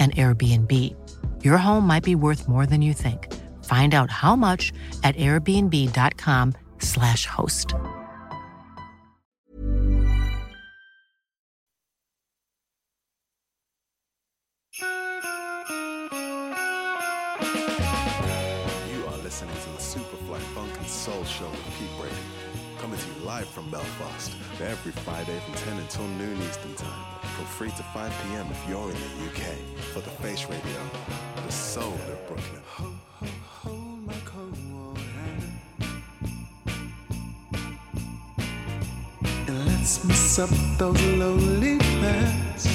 an Airbnb. Your home might be worth more than you think. Find out how much at airbnb.com/slash host. You are listening to the Superfly Funk and Soul Show with Pete Brady. Coming to you live from Belfast every Friday from 10 until noon Eastern Time. From 3 to 5 p.m. if you're in the UK. For the Face Radio, the soul of Brooklyn. And let's mess up those lonely plans.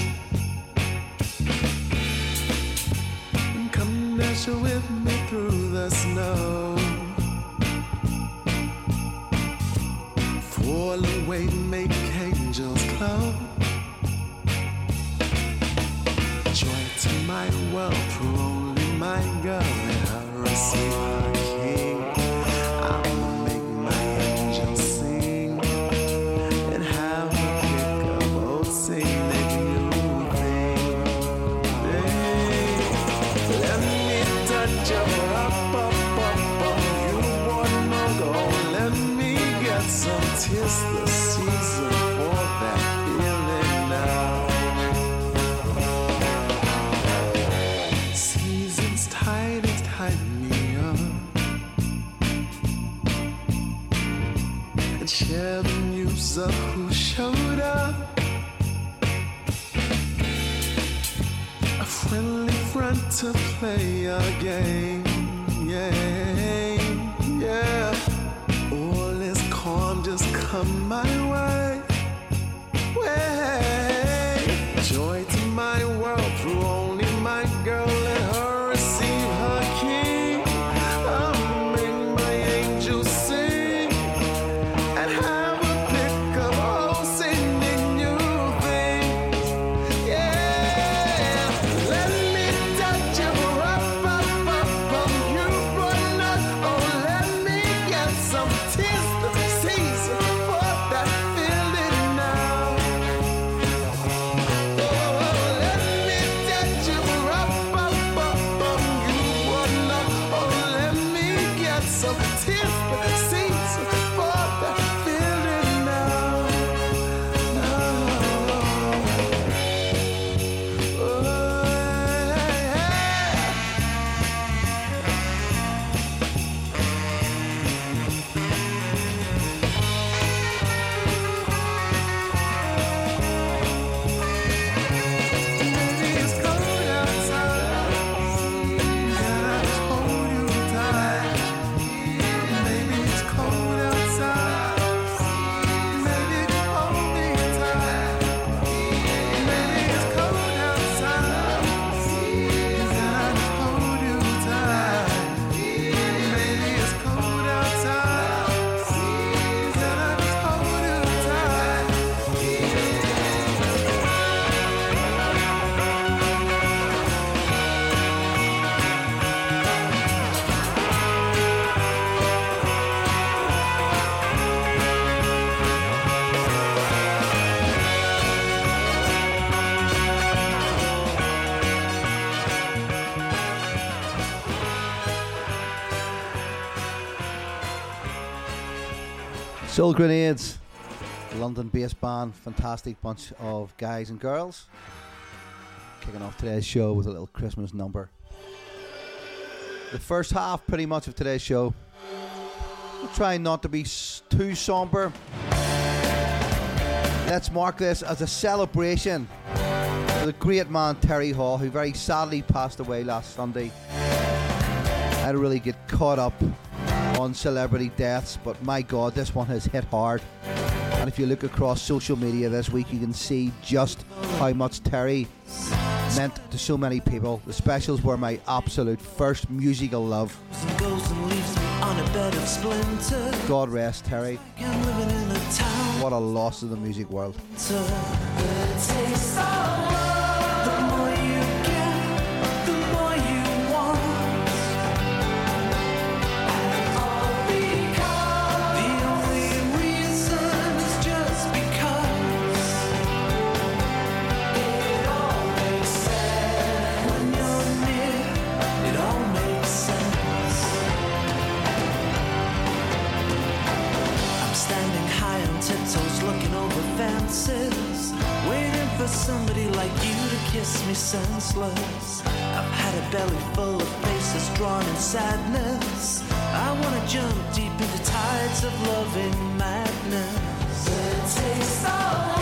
And come dash with me through the snow. Fall away, make angels glow. My world, through only my girl and her receive her king. I'ma make my angels sing and have a pick up old singing new thing. Hey, let me touch your up, up, up, up. You want no go, let me get some tis of who showed up. A friendly friend to play a game, yeah, yeah. All is calm, just come my way. Way. Joy to my world Soul Grenades, London based band, fantastic bunch of guys and girls. Kicking off today's show with a little Christmas number. The first half, pretty much, of today's show. We'll try not to be too somber. Let's mark this as a celebration for the great man Terry Hall, who very sadly passed away last Sunday. I don't really get caught up on celebrity deaths, but my God, this one has hit hard. And if you look across social media this week, you can see just how much Terry meant to so many people. The specials were my absolute first musical love. God rest Terry. What a loss to the music world. Kiss me senseless. I've had a belly full of faces drawn in sadness. I wanna jump deep into tides of loving madness. It takes of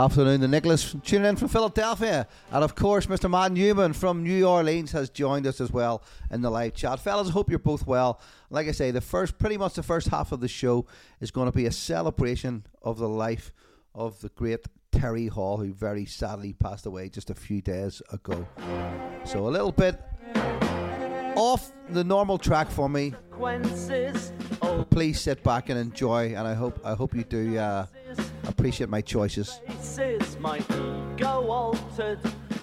Afternoon, the Nicholas tuning in from Philadelphia. And of course, Mr. Matt Newman from New Orleans has joined us as well in the live chat. Fellas, hope you're both well. Like I say, the first, pretty much the first half of the show is going to be a celebration of the life of the great Terry Hall, who very sadly passed away just a few days ago. So a little bit off the normal track for me. Please sit back and enjoy, and I hope I hope you do uh, appreciate my choices. faces, my ego altered,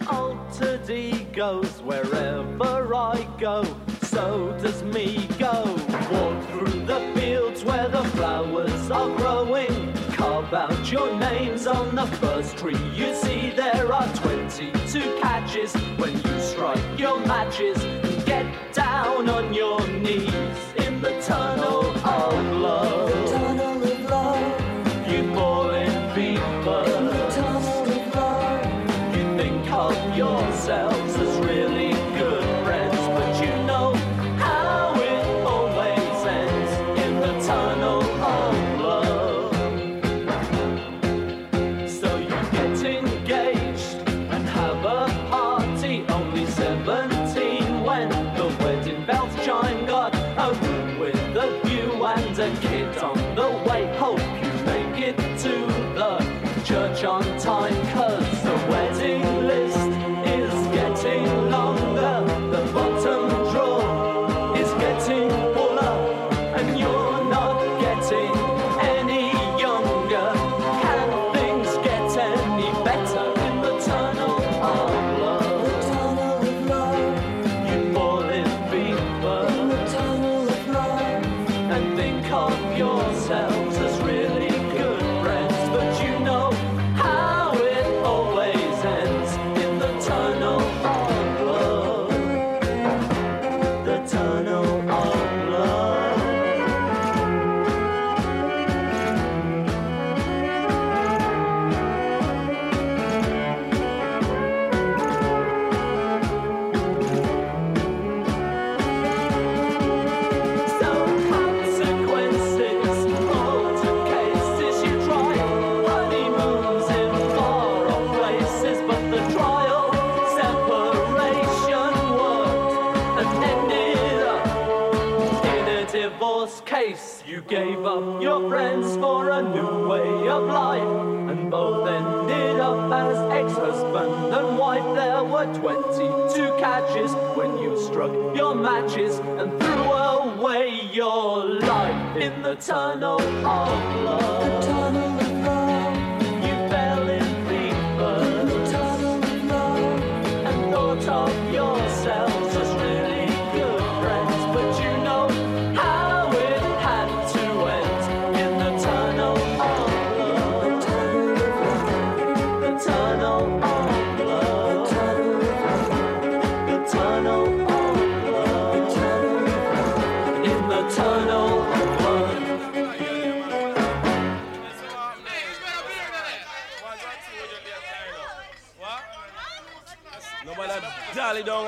altered egos wherever I go. So does me go. Walk through the fields where the flowers are growing. Carve out your names on the first tree you see. There are 22 catches when you strike your matches. Get down on your knees in the tunnel of You gave up your friends for a new way of life, and both ended up as ex husband and wife. There were 22 catches when you struck your matches and threw away your life in the tunnel of love.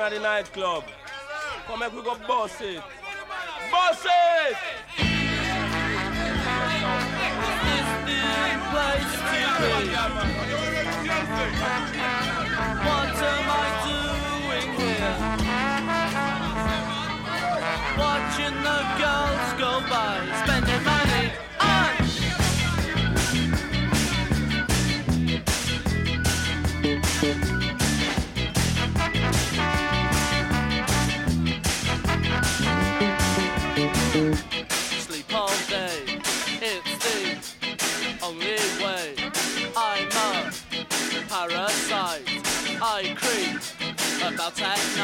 Down at the nightclub. Come make we go boss it. Boss it! What am I doing here? Watching the girls go by, spending money about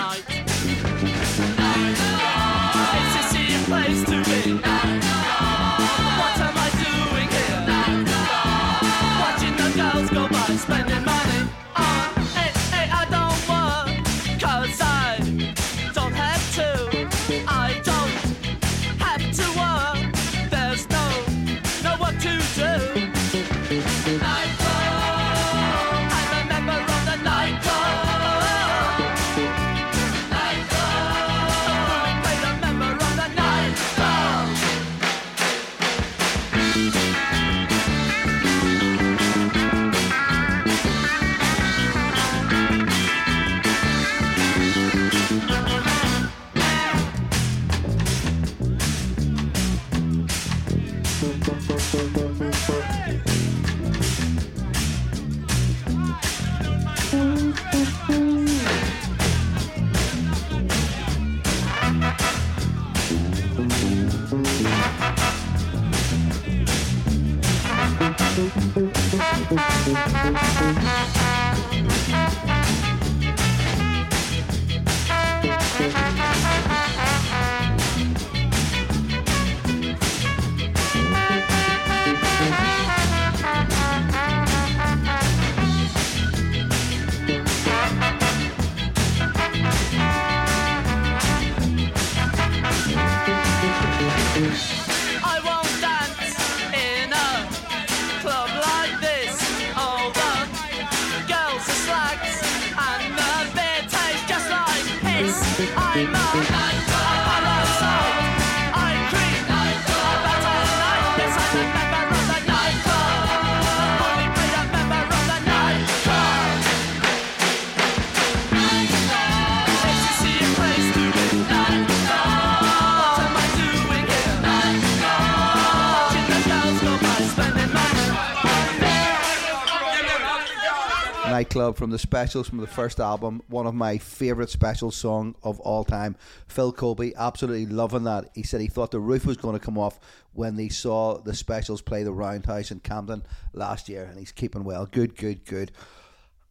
Nightclub from the specials from the first album, one of my favourite special song of all time. Phil Colby, absolutely loving that. He said he thought the roof was going to come off when they saw the specials play the Roundhouse in Camden last year, and he's keeping well. Good, good, good.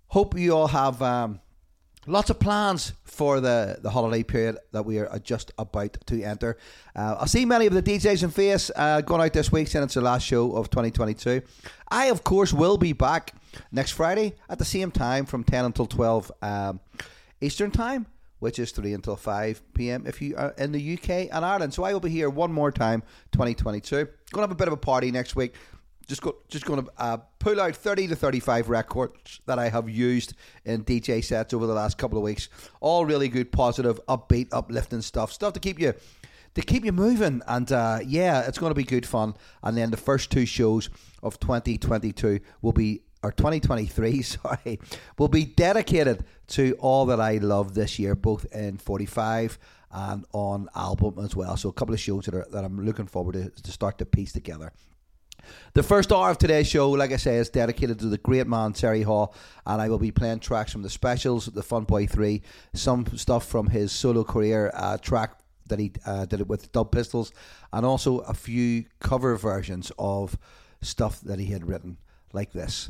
Hope you all have um, lots of plans for the, the holiday period that we are just about to enter. Uh, I see many of the DJs in face uh, going out this week, saying it's the last show of 2022. I, of course, will be back next Friday at the same time from 10 until 12 um, Eastern Time, which is 3 until 5 p.m. if you are in the UK and Ireland. So I will be here one more time, 2022. Going to have a bit of a party next week just go, just going to uh, pull out 30 to 35 records that I have used in DJ sets over the last couple of weeks. All really good, positive, upbeat, uplifting stuff. Stuff to keep you to keep you moving. And uh, yeah, it's going to be good fun. And then the first two shows of 2022 will be or 2023, sorry, will be dedicated to all that I love this year, both in 45 and on album as well. So a couple of shows that, are, that I'm looking forward to, to start to piece together. The first hour of today's show, like I say, is dedicated to the great man Terry Hall, and I will be playing tracks from the specials, the Fun Boy Three, some stuff from his solo career uh, track that he uh, did it with Dub Pistols, and also a few cover versions of stuff that he had written, like this.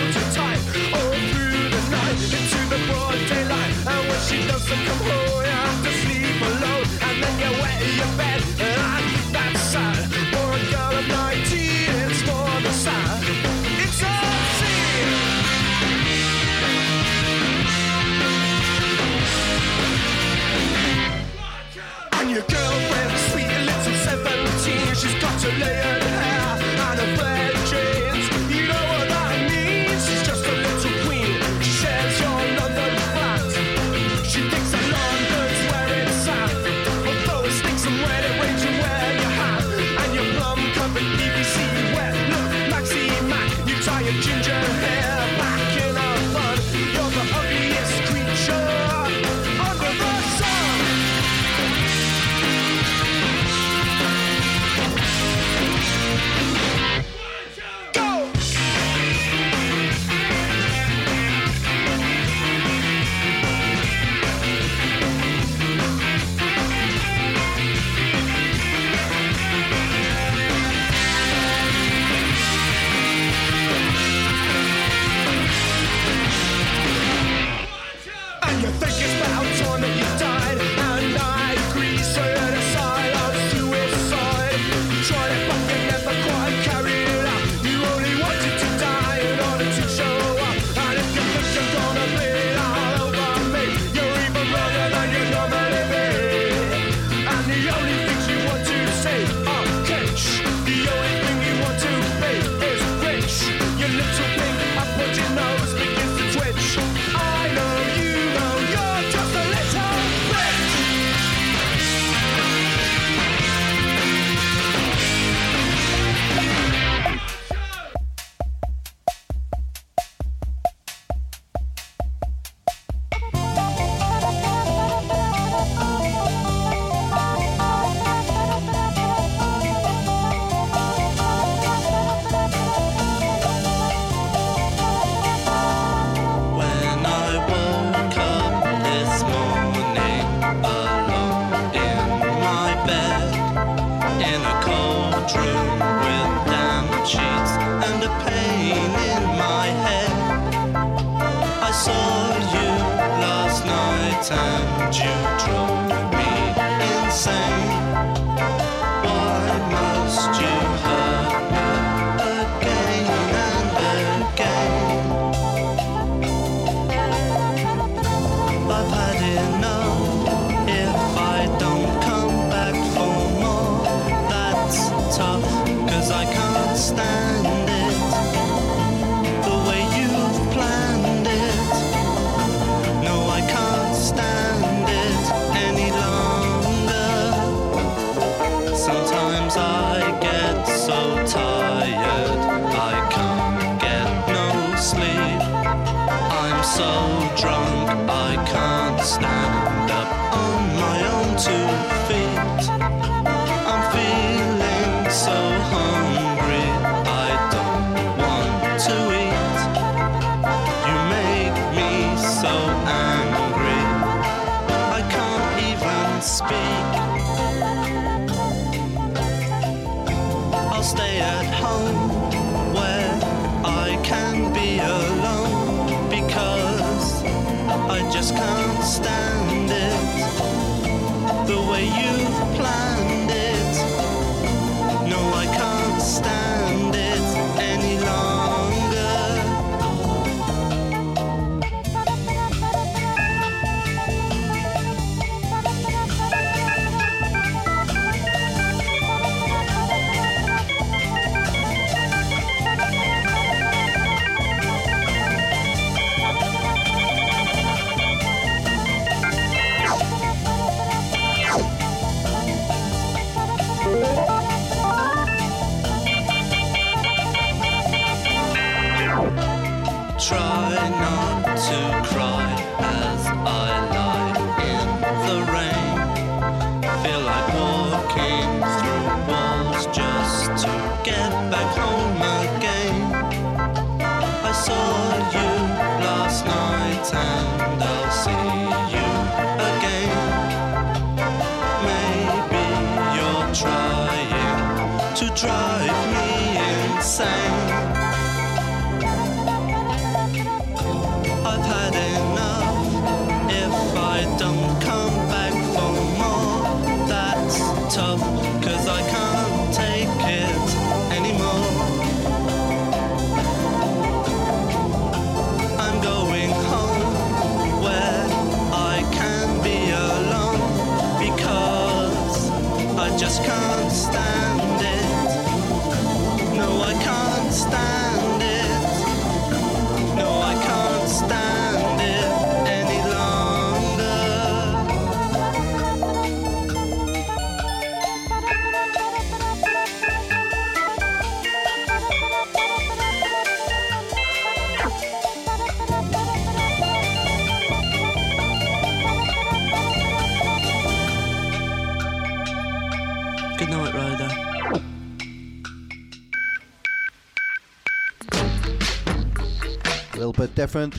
different.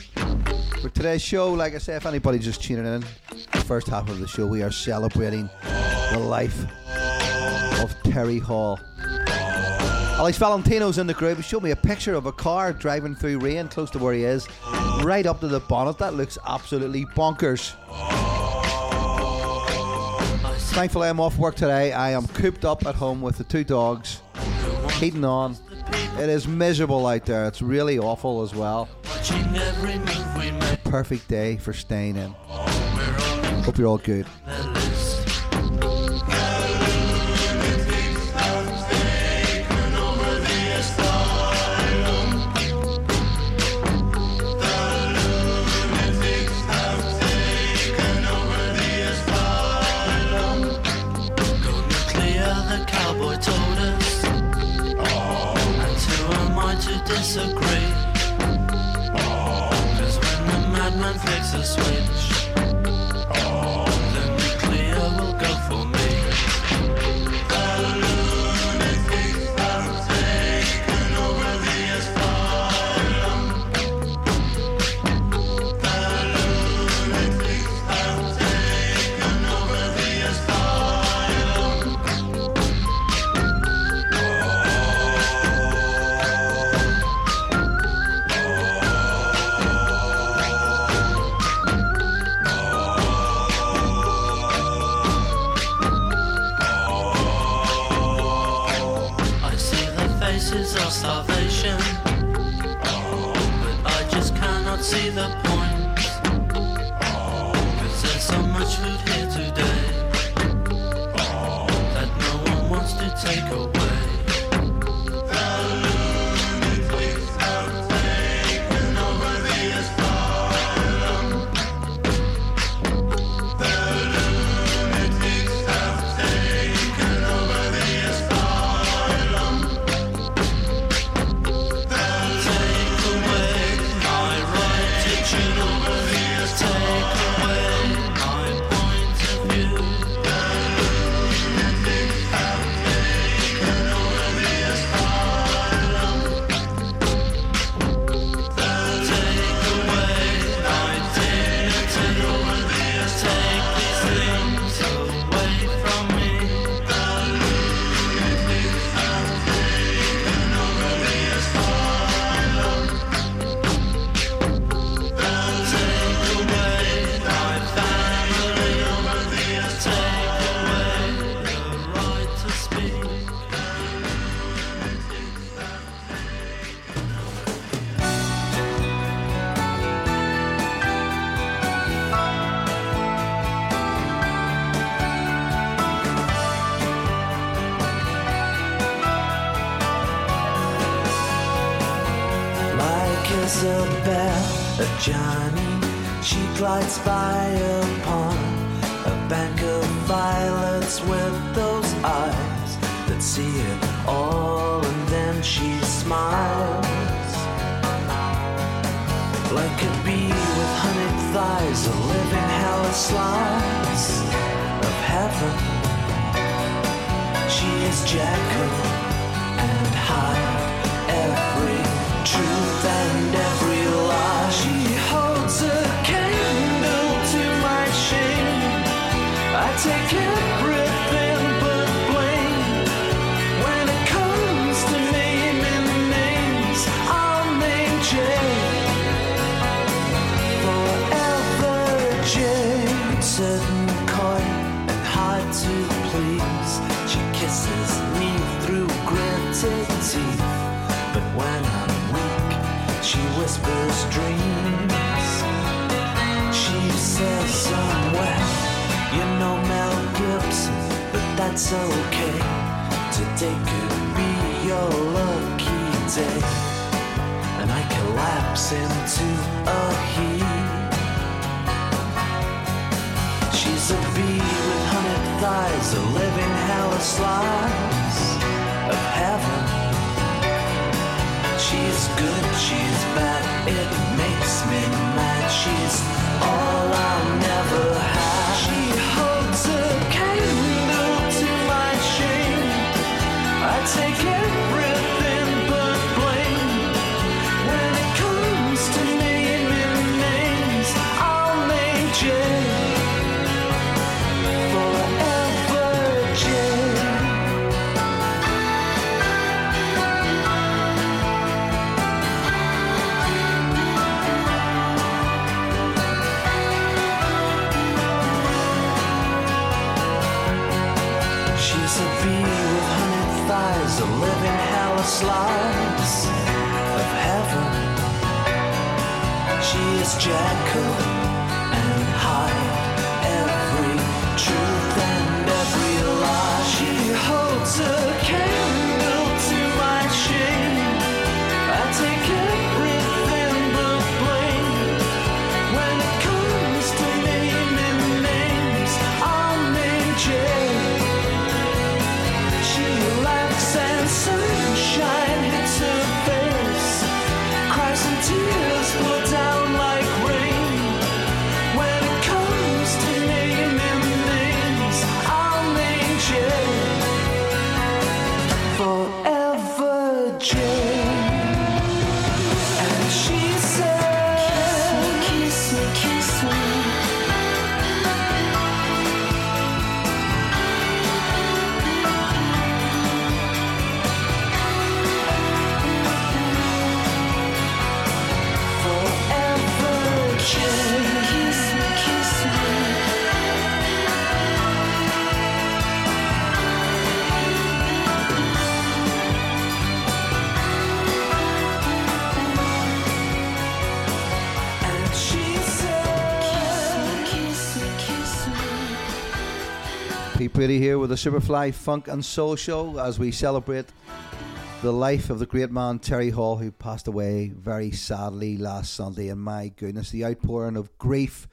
For today's show, like I say, if anybody just tuning in, the first half of the show, we are celebrating the life of Terry Hall. Alex Valentino's in the group. He showed me a picture of a car driving through rain close to where he is, right up to the bonnet. That looks absolutely bonkers. Thankfully, I'm off work today. I am cooped up at home with the two dogs, heating on. It is miserable out there. It's really awful as well. Perfect day for staying in. Hope you're all good. Like a bee with honeyed thighs, a living hell of slice of heaven. She is Jekyll okay. Today could be your lucky day. And I collapse into a heap. She's a bee with hundred thighs, a living hell of slice of heaven. She's good, she's bad, it makes me mad. She's all I'll never slice of heaven. She is Jekyll Here with the Superfly Funk and Soul Show as we celebrate the life of the great man Terry Hall, who passed away very sadly last Sunday. And my goodness, the outpouring of grief,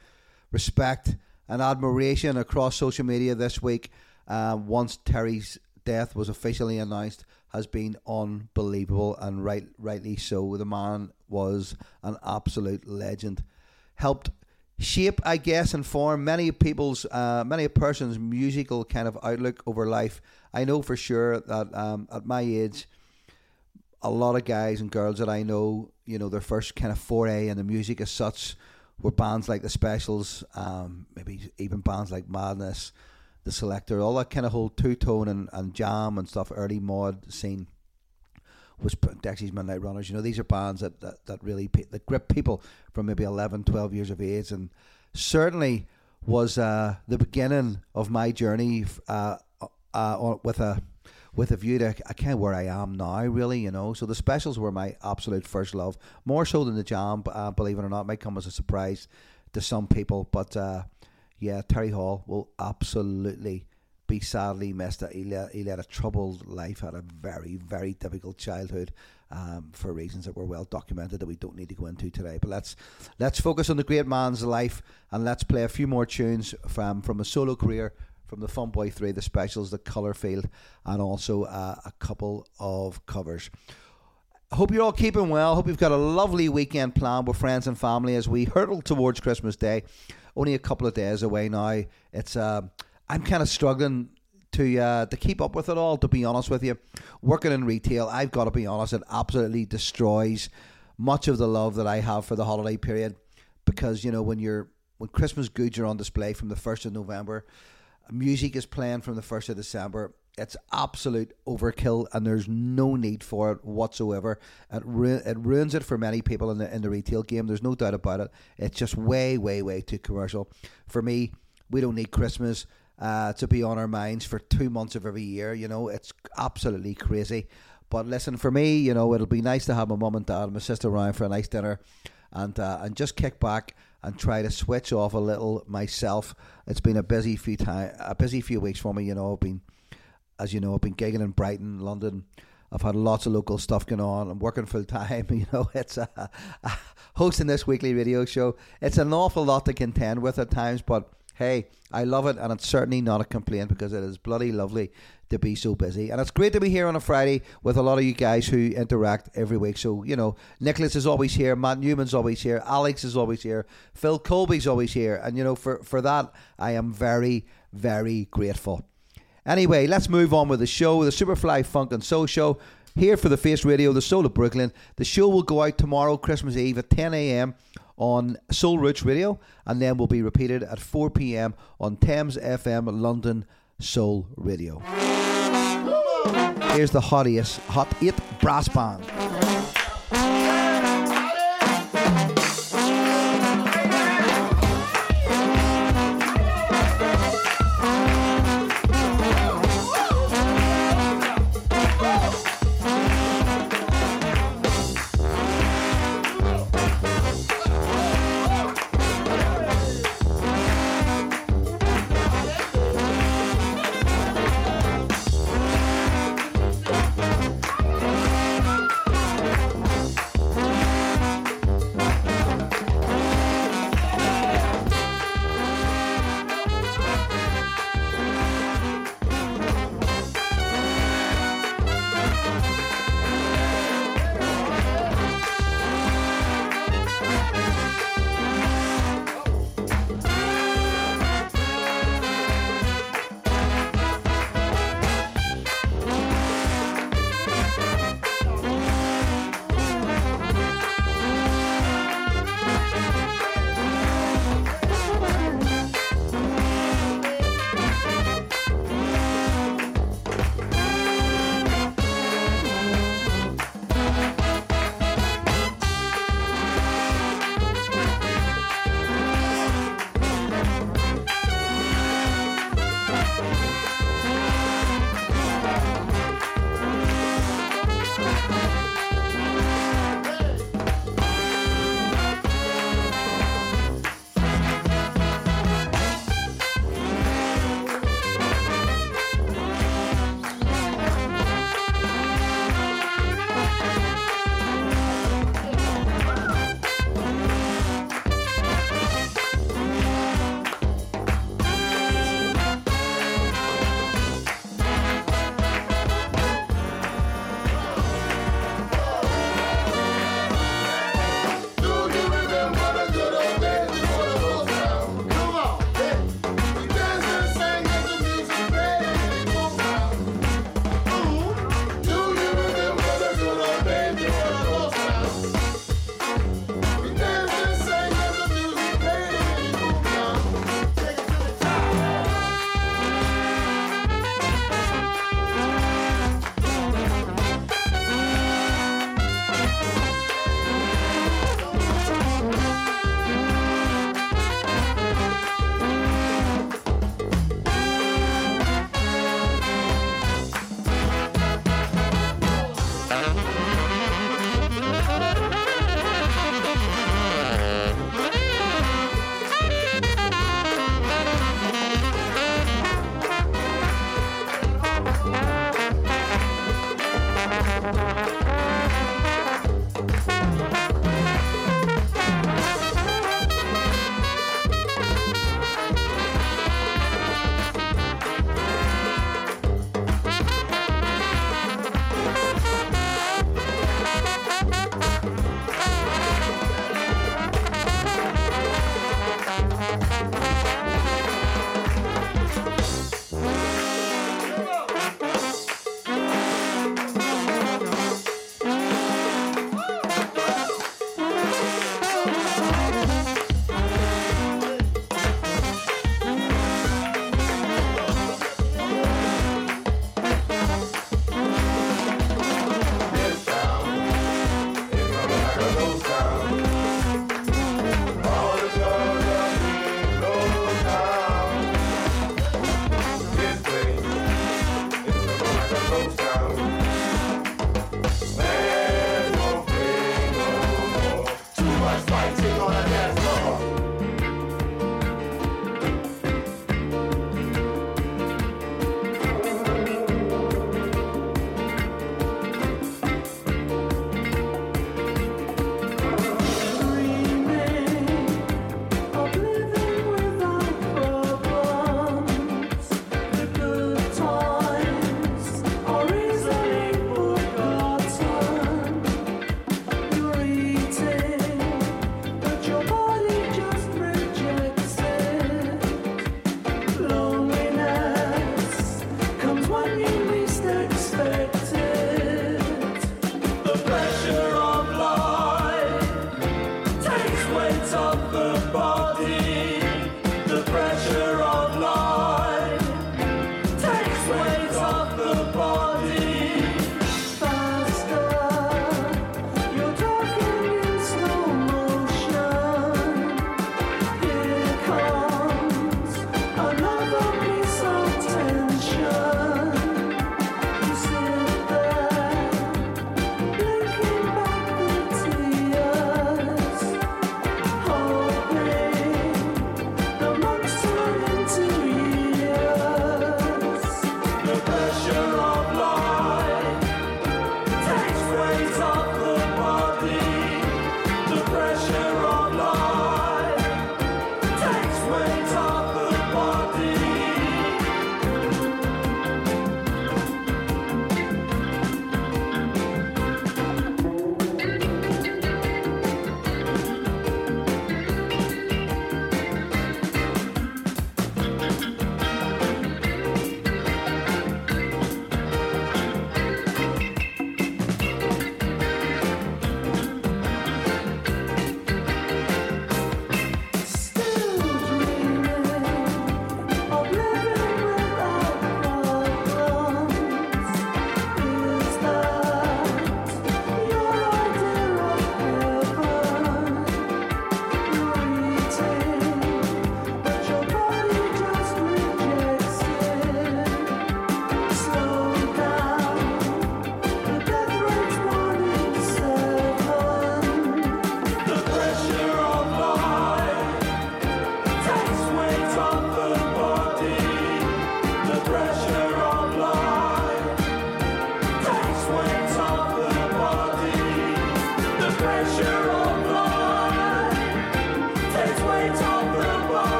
respect, and admiration across social media this week, uh, once Terry's death was officially announced, has been unbelievable and right, rightly so. The man was an absolute legend. Helped shape, I guess, and form many people's, uh, many a person's musical kind of outlook over life. I know for sure that um, at my age, a lot of guys and girls that I know, you know, their first kind of foray into music as such were bands like the Specials, um, maybe even bands like Madness, the Selecter, all that kind of whole two tone and, and jam and stuff, early mod scene was Dexys Midnight Runners. You know, these are bands that, that, that really that grip people from maybe 11, 12 years of age, and certainly was uh, the beginning of my journey uh, uh, with a with a view to I kind of where I am now, really. You know, so the specials were my absolute first love, more so than the jam. Uh, believe it or not, might come as a surprise to some people, but uh, yeah, Terry Hall will absolutely be sadly missed. He led, he led a troubled life, had a very, very difficult childhood um, for reasons that were well documented that we don't need to go into today. But let's let's focus on the great man's life and let's play a few more tunes from from a solo career from the Fun Boy Three, the specials, the Colour Field, and also uh, a couple of covers. Hope you're all keeping well. Hope you've got a lovely weekend planned with friends and family as we hurtle towards Christmas Day. Only a couple of days away now. It's uh, I'm kind of struggling to uh, to keep up with it all. To be honest with you, working in retail, I've got to be honest. It absolutely destroys much of the love that I have for the holiday period because you know when you're when Christmas goods are on display from the first of November, music is playing from the first of December. It's absolute overkill, and there's no need for it whatsoever. It ru- it ruins it for many people in the in the retail game. There's no doubt about it. It's just way, way, way too commercial. For me, we don't need Christmas uh, to be on our minds for two months of every year. You know, it's absolutely crazy. But listen, for me, you know, it'll be nice to have my mum and dad and my sister around for a nice dinner, and uh, and just kick back and try to switch off a little myself. It's been a busy few time, a busy few weeks for me. You know, I've been as you know, I've been gigging in Brighton, London. I've had lots of local stuff going on. I'm working full time. You know, it's a, hosting this weekly radio show. It's an awful lot to contend with at times, but hey, I love it, and it's certainly not a complaint because it is bloody lovely to be so busy. And it's great to be here on a Friday with a lot of you guys who interact every week. So, you know, Nicholas is always here, Matt Newman's always here, Alex is always here, Phil Colby's always here. And, you know, for, for that, I am very, very grateful. Anyway, let's move on with the show, the Superfly Funk and Soul Show. Here for the Face Radio, the Soul of Brooklyn. The show will go out tomorrow, Christmas Eve at 10 a.m. on Soul Roots Radio, and then will be repeated at 4 p.m. on Thames FM London Soul Radio. Here's the hottest Hot 8 Brass Band.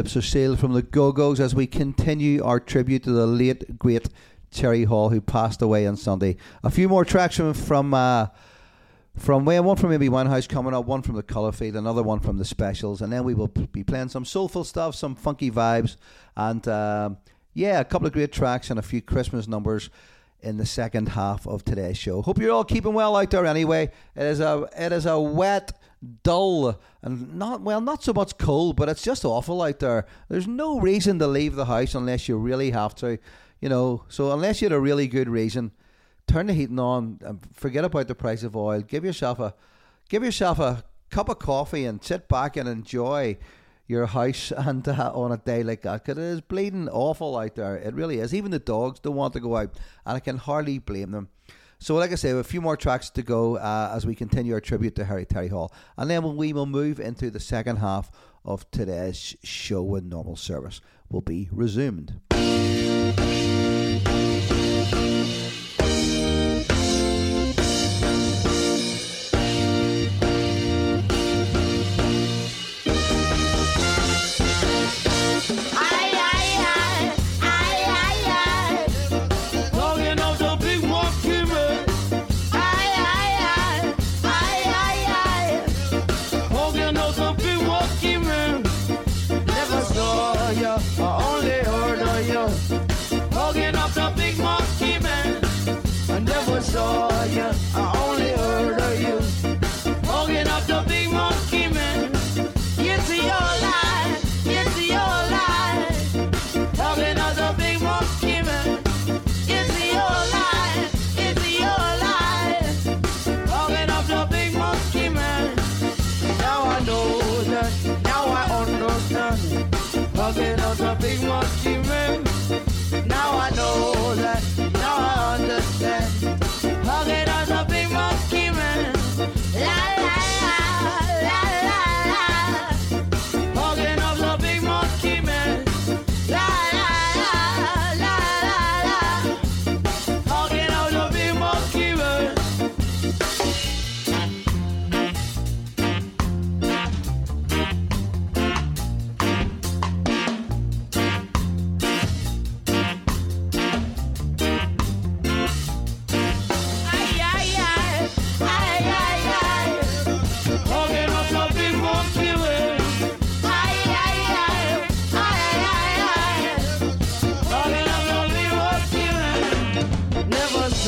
Lips are sealed from the Go Go's as we continue our tribute to the late, great Terry Hall, who passed away on Sunday. A few more tracks from from uh, from well, one from Amy Winehouse coming up, one from the Colour Field, another one from the Specials, and then we will be playing some soulful stuff, some funky vibes, and um, yeah, a couple of great tracks and a few Christmas numbers in the second half of today's show. Hope you're all keeping well out there. Anyway, it is a it is a wet, dull, and not well, not so much cold, but it's just awful out there. There's no reason to leave the house unless you really have to, you know. So unless you had a really good reason, turn the heating on and forget about the price of oil. Give yourself a give yourself a cup of coffee and sit back and enjoy your house and uh, on a day like that because it is bleeding awful out there. It really is. Even the dogs don't want to go out, and I can hardly blame them. So, like I say, a few more tracks to go uh, as we continue our tribute to Harry Terry Hall, and then we will move into the second half of today's show when normal service will be resumed.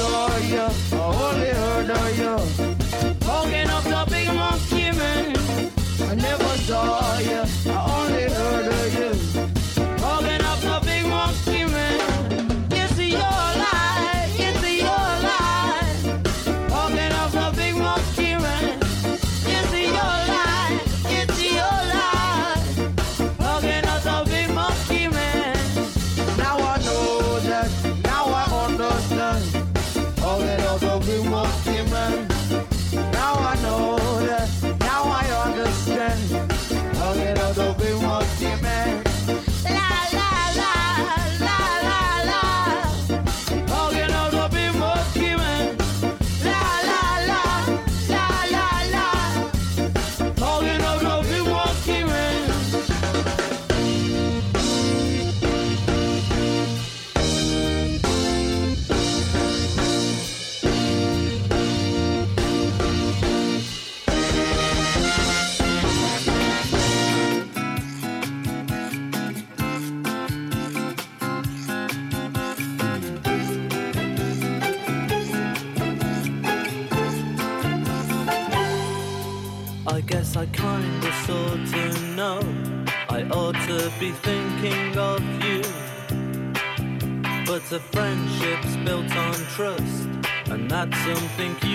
Saw ya, that's something you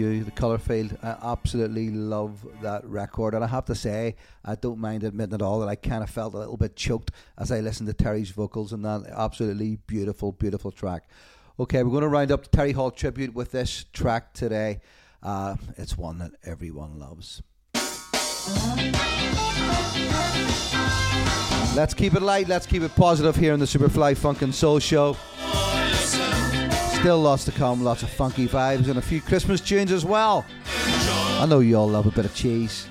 The Colour Field. I absolutely love that record. And I have to say, I don't mind admitting at all that I kind of felt a little bit choked as I listened to Terry's vocals and that absolutely beautiful, beautiful track. Okay, we're going to round up the Terry Hall tribute with this track today. Uh, it's one that everyone loves. Let's keep it light, let's keep it positive here in the Superfly Funk and Soul Show. Still lots to come, lots of funky vibes and a few Christmas tunes as well. I know you all love a bit of cheese.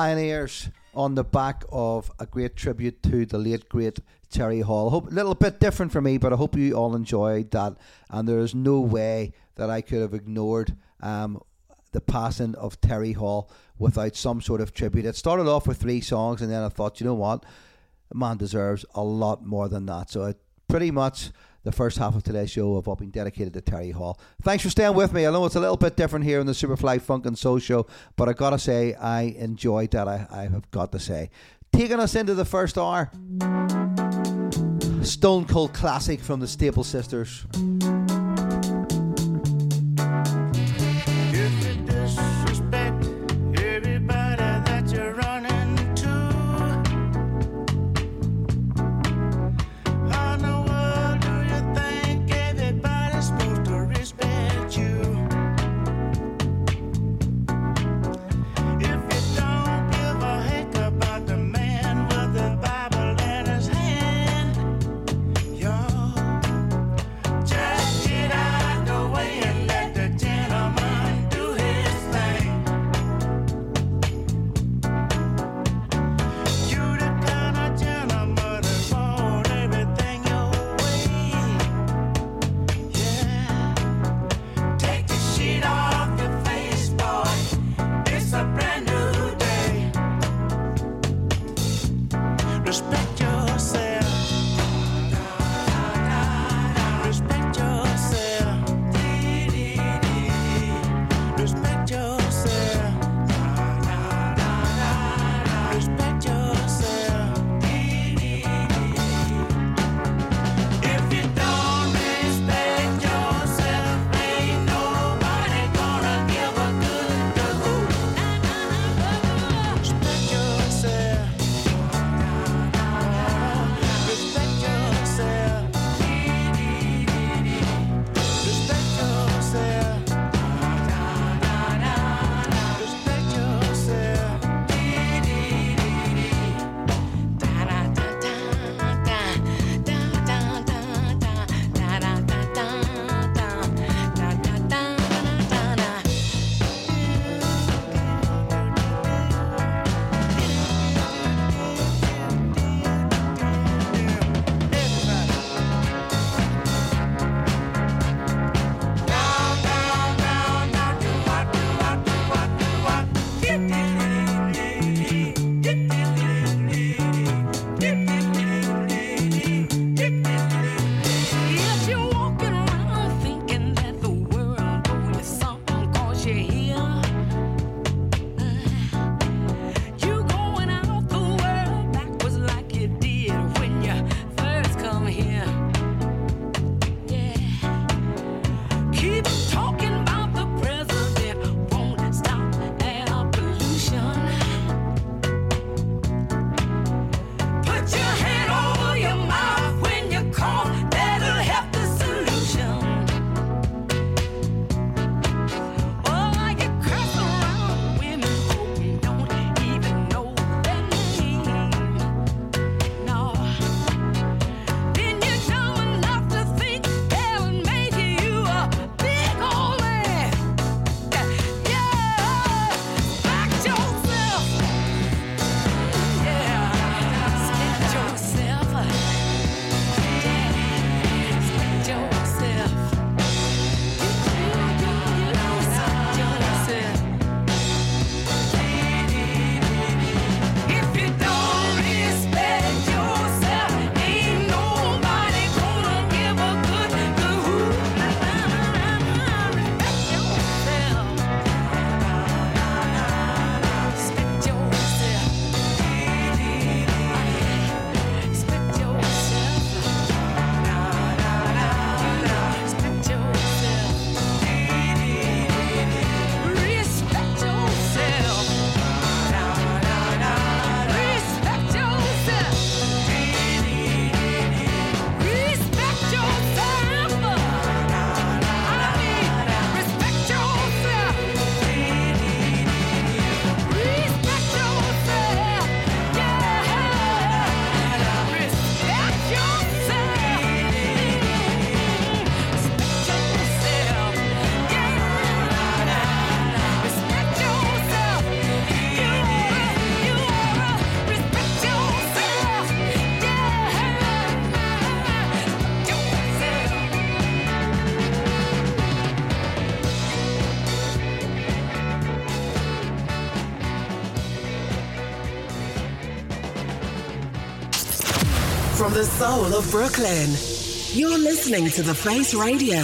Pioneers on the back of a great tribute to the late great Terry Hall. Hope a little bit different for me, but I hope you all enjoyed that. And there is no way that I could have ignored um, the passing of Terry Hall without some sort of tribute. It started off with three songs, and then I thought, you know what, the man deserves a lot more than that. So it pretty much the first half of today's show have all been dedicated to Terry Hall. Thanks for staying with me. I know it's a little bit different here in the Superfly Funk and Soul Show, but I gotta say I enjoyed that. I, I have got to say. Taking us into the first hour, Stone Cold classic from the Staple Sisters. The soul of Brooklyn, you're listening to The Face Radio.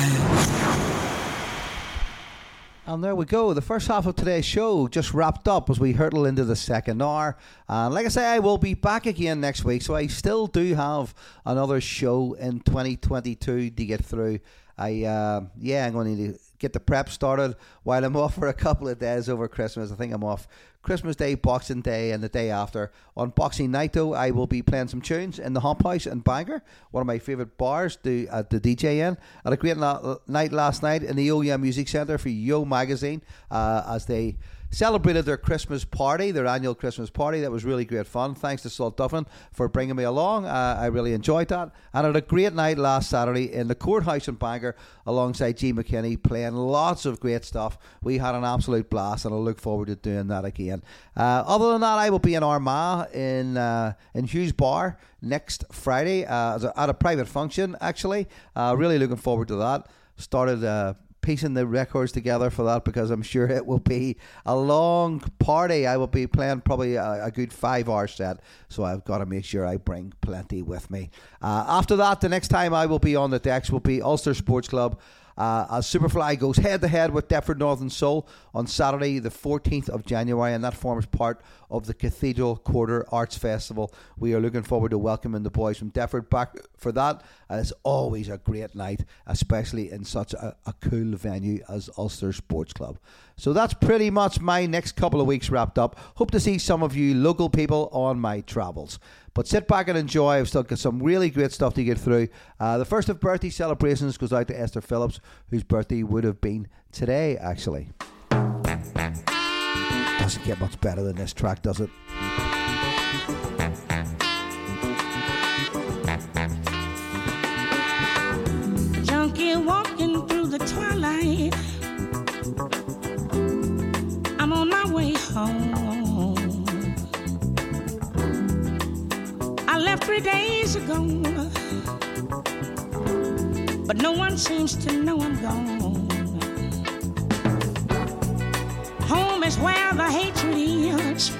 And there we go. The first half of today's show just wrapped up as we hurtle into the second hour. And like I say, I will be back again next week. So I still do have another show in 2022 to get through. I uh, yeah, I'm going to to get the prep started while I'm off for a couple of days over Christmas. I think I'm off Christmas Day, Boxing Day, and the day after. On Boxing Night, though, I will be playing some tunes in the Hump House in Bangor, one of my favourite bars to uh, the DJ in. Had a great la- night last night in the OEM Music Centre for Yo Magazine uh, as they celebrated their Christmas party, their annual Christmas party. That was really great fun. Thanks to Salt Duffin for bringing me along. Uh, I really enjoyed that. And had a great night last Saturday in the courthouse in Bangor alongside G. McKinney, playing lots of great stuff. We had an absolute blast, and I look forward to doing that again. Uh, other than that, I will be in Armagh in uh, in Hughes Bar next Friday uh, at a private function. Actually, uh, really looking forward to that. Started. Piecing the records together for that because I'm sure it will be a long party. I will be playing probably a, a good five hour set, so I've got to make sure I bring plenty with me. Uh, after that, the next time I will be on the decks will be Ulster Sports Club. Uh, as Superfly goes head to head with Deptford Northern Soul on Saturday, the 14th of January, and that forms part of the Cathedral Quarter Arts Festival. We are looking forward to welcoming the boys from Deptford back for that. It's always a great night, especially in such a, a cool venue as Ulster Sports Club. So that's pretty much my next couple of weeks wrapped up. Hope to see some of you local people on my travels. But sit back and enjoy. I've still got some really great stuff to get through. Uh, the first of birthday celebrations goes out to Esther Phillips, whose birthday would have been today, actually. Doesn't get much better than this track, does it? Junkie walking through the twilight. I'm on my way home. Left three days ago, but no one seems to know I'm gone. Home is where the hatred is.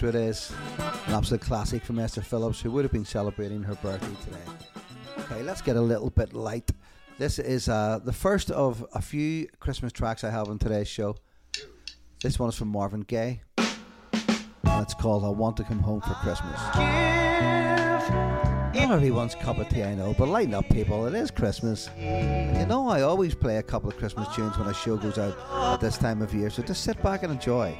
The hatred is. An absolute classic from Esther Phillips, who would have been celebrating her birthday today. Okay, let's get a little bit light. This is uh, the first of a few Christmas tracks I have on today's show. This one is from Marvin Gaye. And it's called I Want to Come Home for Christmas. Not everyone's cup of tea, I know, but lighten up, people. It is Christmas. And you know, I always play a couple of Christmas tunes when a show goes out at this time of year, so just sit back and enjoy.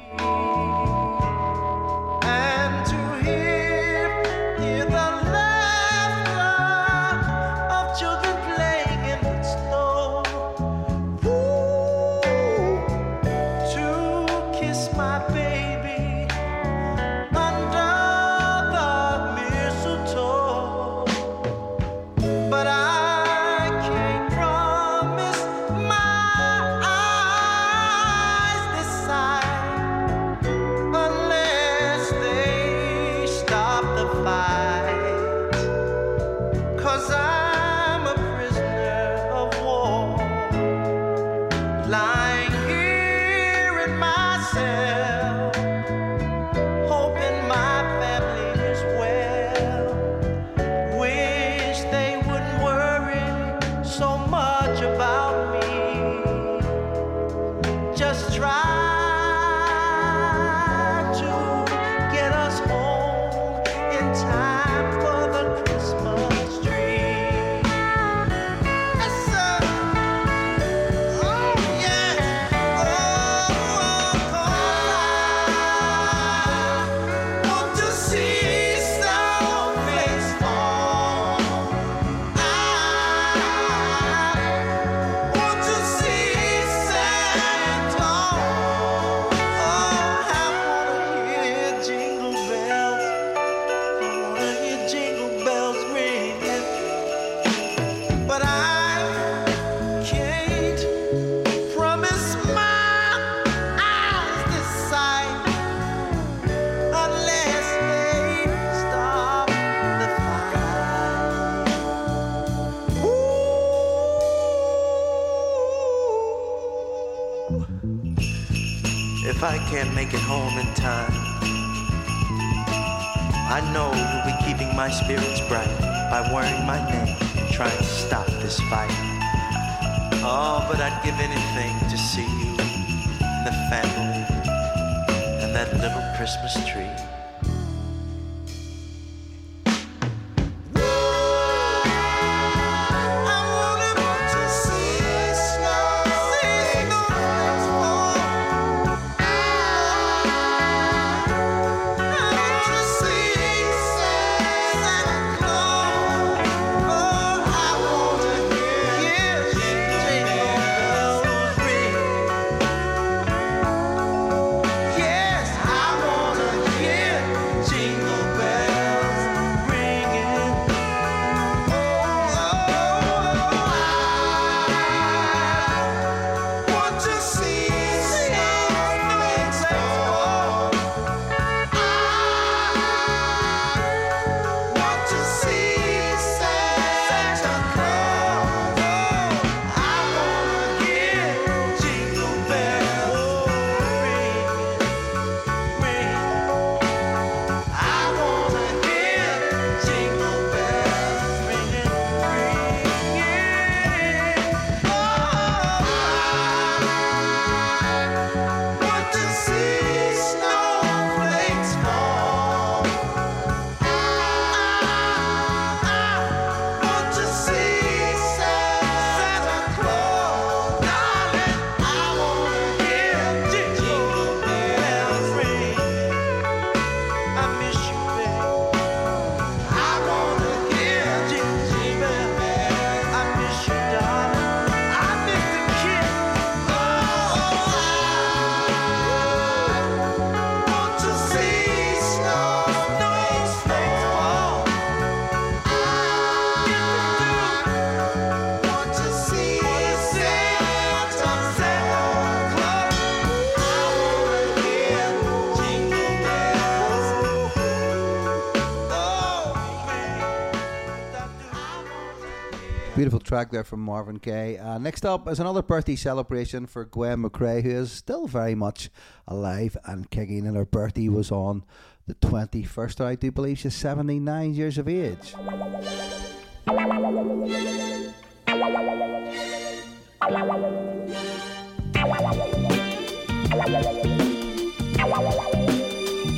Track there from Marvin Gaye. Uh, next up is another birthday celebration for Gwen McRae, who is still very much alive and kicking. And her birthday was on the 21st, I do believe she's 79 years of age.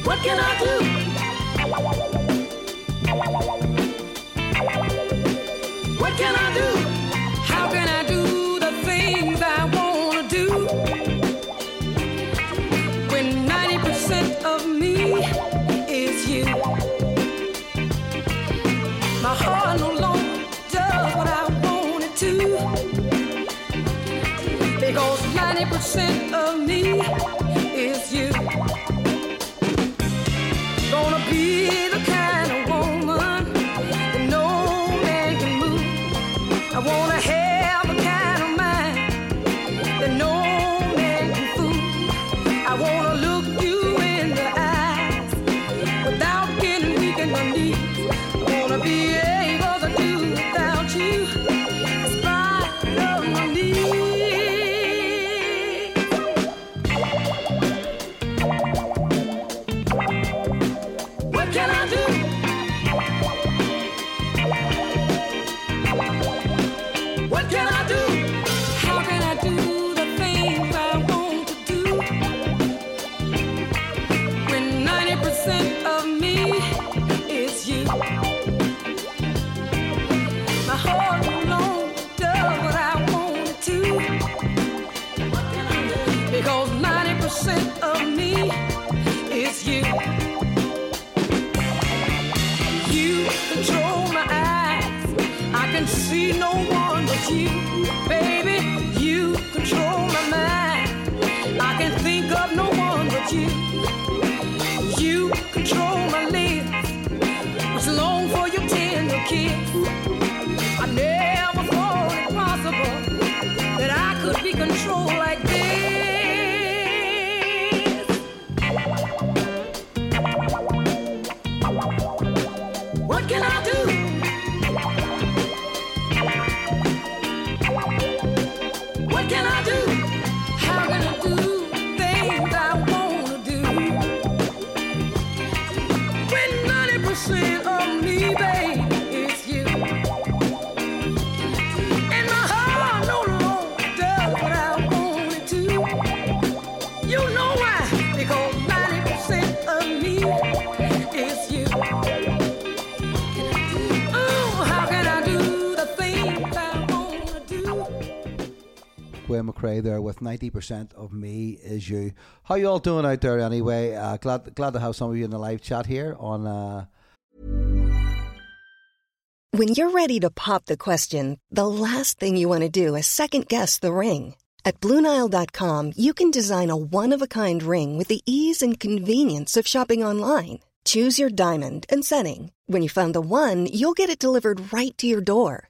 What can I do? McRae there with 90% of me is you. How you all doing out there anyway? Uh, glad glad to have some of you in the live chat here on uh, When you're ready to pop the question, the last thing you want to do is second guess the ring. At Bluenile.com, you can design a one of a kind ring with the ease and convenience of shopping online. Choose your diamond and setting. When you find the one, you'll get it delivered right to your door.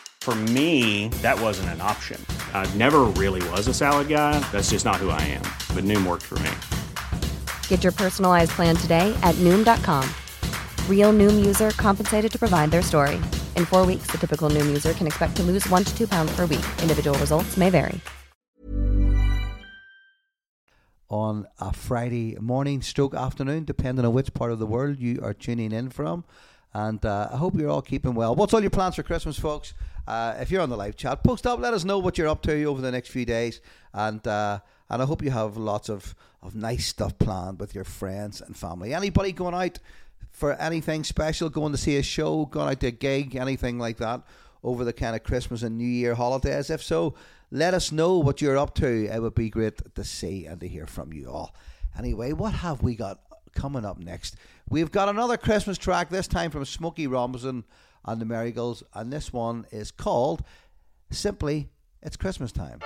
For me, that wasn't an option. I never really was a salad guy. That's just not who I am. But Noom worked for me. Get your personalized plan today at Noom.com. Real Noom user compensated to provide their story. In four weeks, the typical Noom user can expect to lose one to two pounds per week. Individual results may vary. on a Friday morning, stroke afternoon, depending on which part of the world you are tuning in from. And uh, I hope you're all keeping well. What's all your plans for Christmas, folks? Uh, if you're on the live chat, post up. Let us know what you're up to over the next few days. And uh, and I hope you have lots of, of nice stuff planned with your friends and family. Anybody going out for anything special, going to see a show, going out to a gig, anything like that over the kind of Christmas and New Year holidays? If so, let us know what you're up to. It would be great to see and to hear from you all. Anyway, what have we got coming up next? We've got another Christmas track, this time from Smokey Robinson and the Miracles, and this one is called simply It's Christmas Time.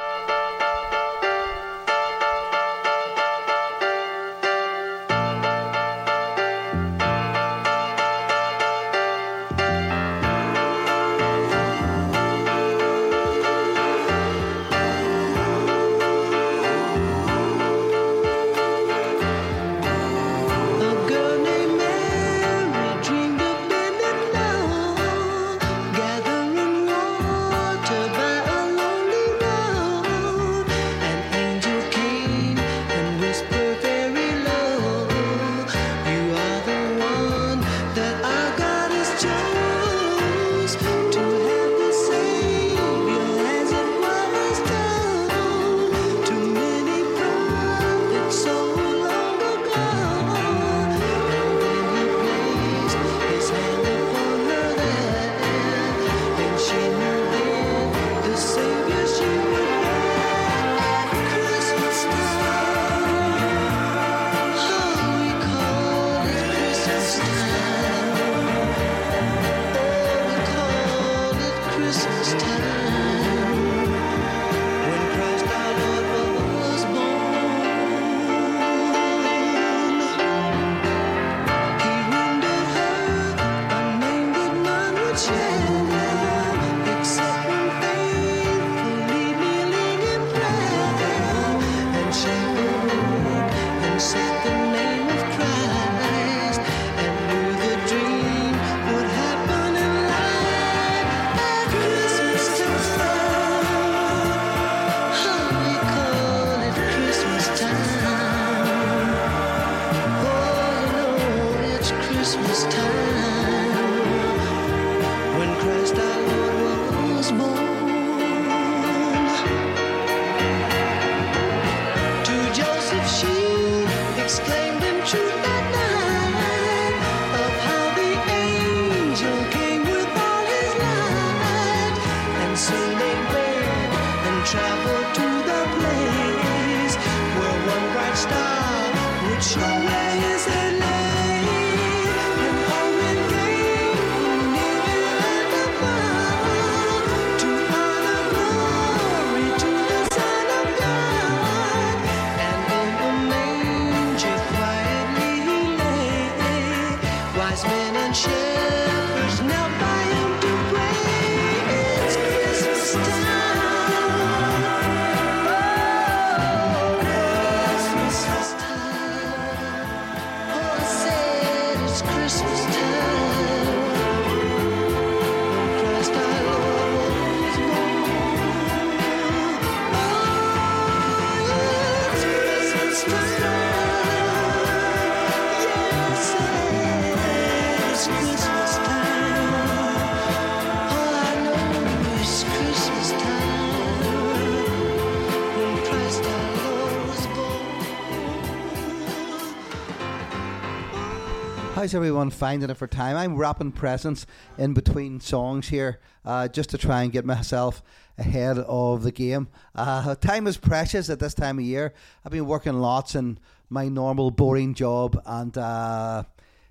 How's everyone finding it for time? I'm wrapping presents in between songs here uh, just to try and get myself ahead of the game. Uh, time is precious at this time of year. I've been working lots in my normal boring job and uh,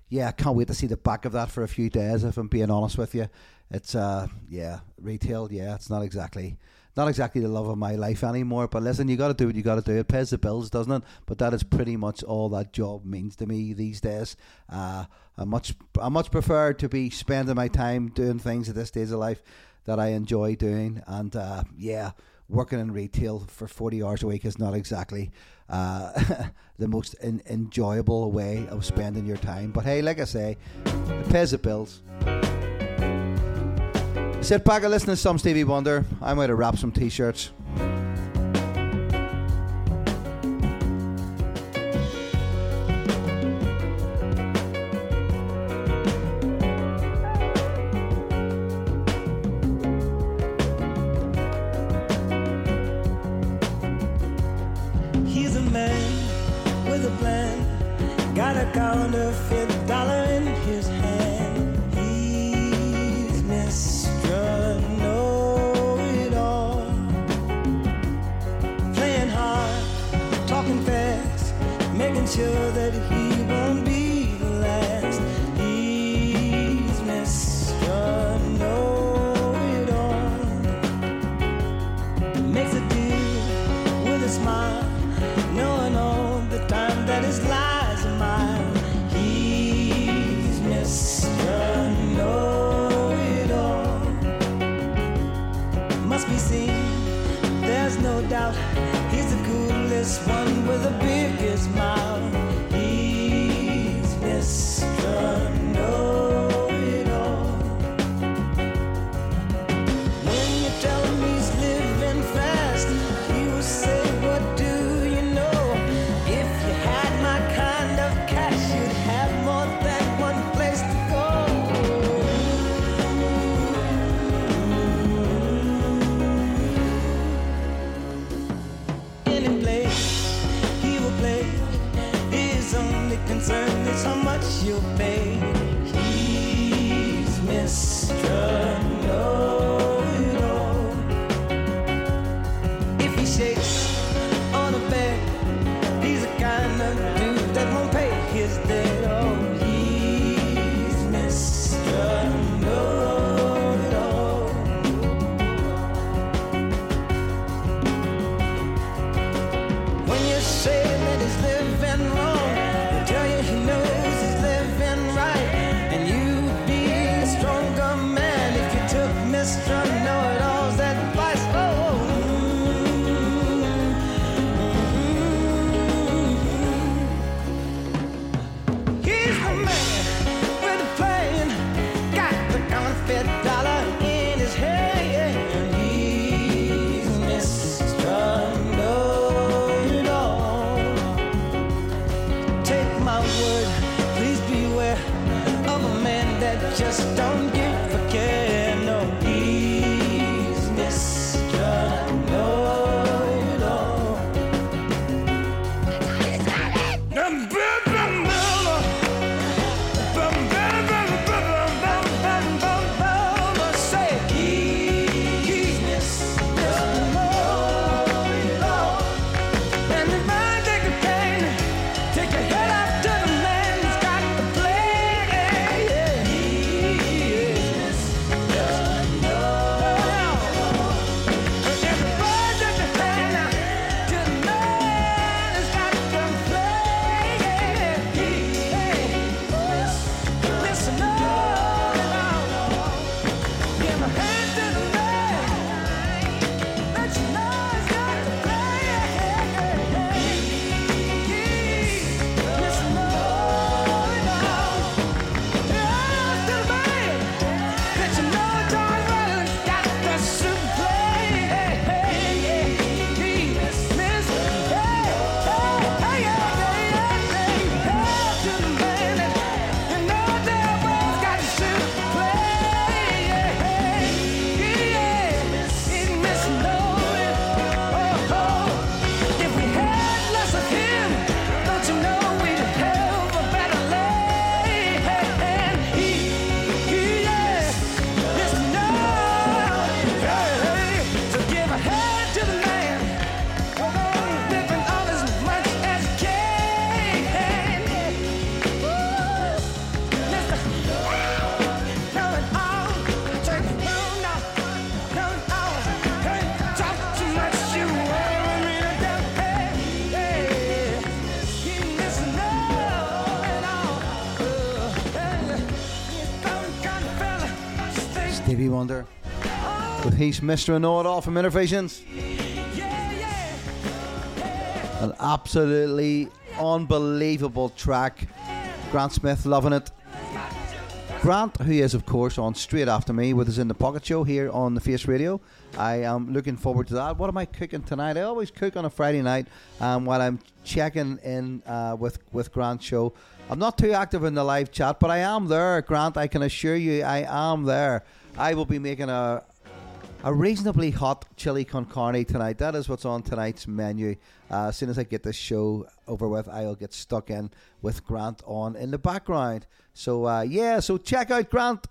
yeah, I can't wait to see the back of that for a few days if I'm being honest with you. It's uh yeah, retail, yeah, it's not exactly not exactly the love of my life anymore. But listen, you got to do what you got to do. It pays the bills, doesn't it? But that is pretty much all that job means to me these days. Uh, I much I much prefer to be spending my time doing things at this stage of life that I enjoy doing. And uh, yeah, working in retail for forty hours a week is not exactly uh, the most in- enjoyable way of spending your time. But hey, like I say, it pays the bills. Sit back and listen to some Stevie Wonder. I'm going to wrap some t-shirts. He's Mr. Know It All from Innervisions. An absolutely unbelievable track. Grant Smith loving it. Grant, who is of course on straight after me with us in the Pocket Show here on the Face Radio. I am looking forward to that. What am I cooking tonight? I always cook on a Friday night um, while I'm checking in uh, with with Grant's show. I'm not too active in the live chat, but I am there, Grant. I can assure you, I am there. I will be making a a reasonably hot chili con carne tonight. That is what's on tonight's menu. Uh, as soon as I get this show over with, I'll get stuck in with Grant on in the background. So uh, yeah, so check out Grant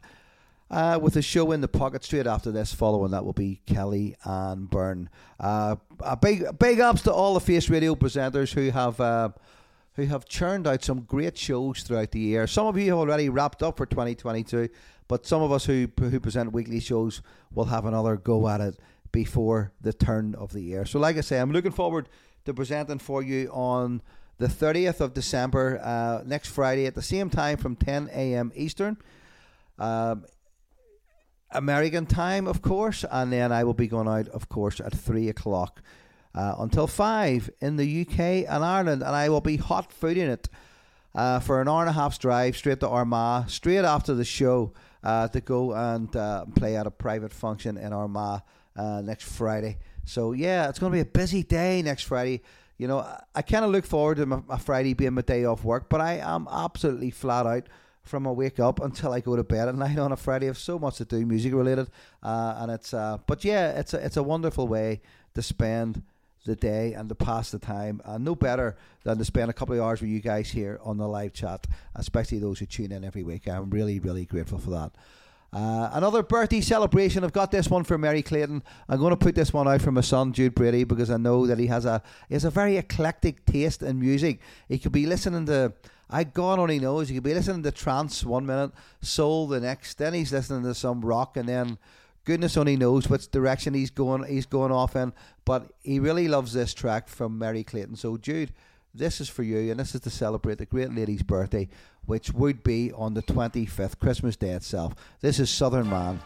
uh, with a show in the pocket straight after this. Following that will be Kelly and Byrne. Uh, a big big ups to all the Face Radio presenters who have. Uh, who have churned out some great shows throughout the year. Some of you have already wrapped up for 2022, but some of us who who present weekly shows will have another go at it before the turn of the year. So, like I say, I'm looking forward to presenting for you on the 30th of December, uh, next Friday at the same time from 10 a.m. Eastern. Um, American time, of course, and then I will be going out, of course, at three o'clock uh, until five in the UK and Ireland, and I will be hot fooding it uh, for an hour and a half's drive straight to Armagh, straight after the show uh, to go and uh, play at a private function in Armagh uh, next Friday. So yeah, it's going to be a busy day next Friday. You know, I, I kind of look forward to my, my Friday being my day off work, but I am absolutely flat out from I wake up until I go to bed at night on a Friday. I have so much to do, music related, uh, and it's. Uh, but yeah, it's a it's a wonderful way to spend the day and to pass the time, and no better than to spend a couple of hours with you guys here on the live chat, especially those who tune in every week. I'm really really grateful for that. Uh, another birthday celebration. I've got this one for Merry Clayton. I'm going to put this one out for my son Jude Brady because I know that he has a he has a very eclectic taste in music. He could be listening to I God only knows. He could be listening to trance one minute, soul the next. Then he's listening to some rock, and then goodness only knows which direction he's going. He's going off in. But he really loves this track from Merry Clayton. So Jude, this is for you, and this is to celebrate the great lady's birthday, which would be on the 25th, Christmas Day itself. This is Southern Man.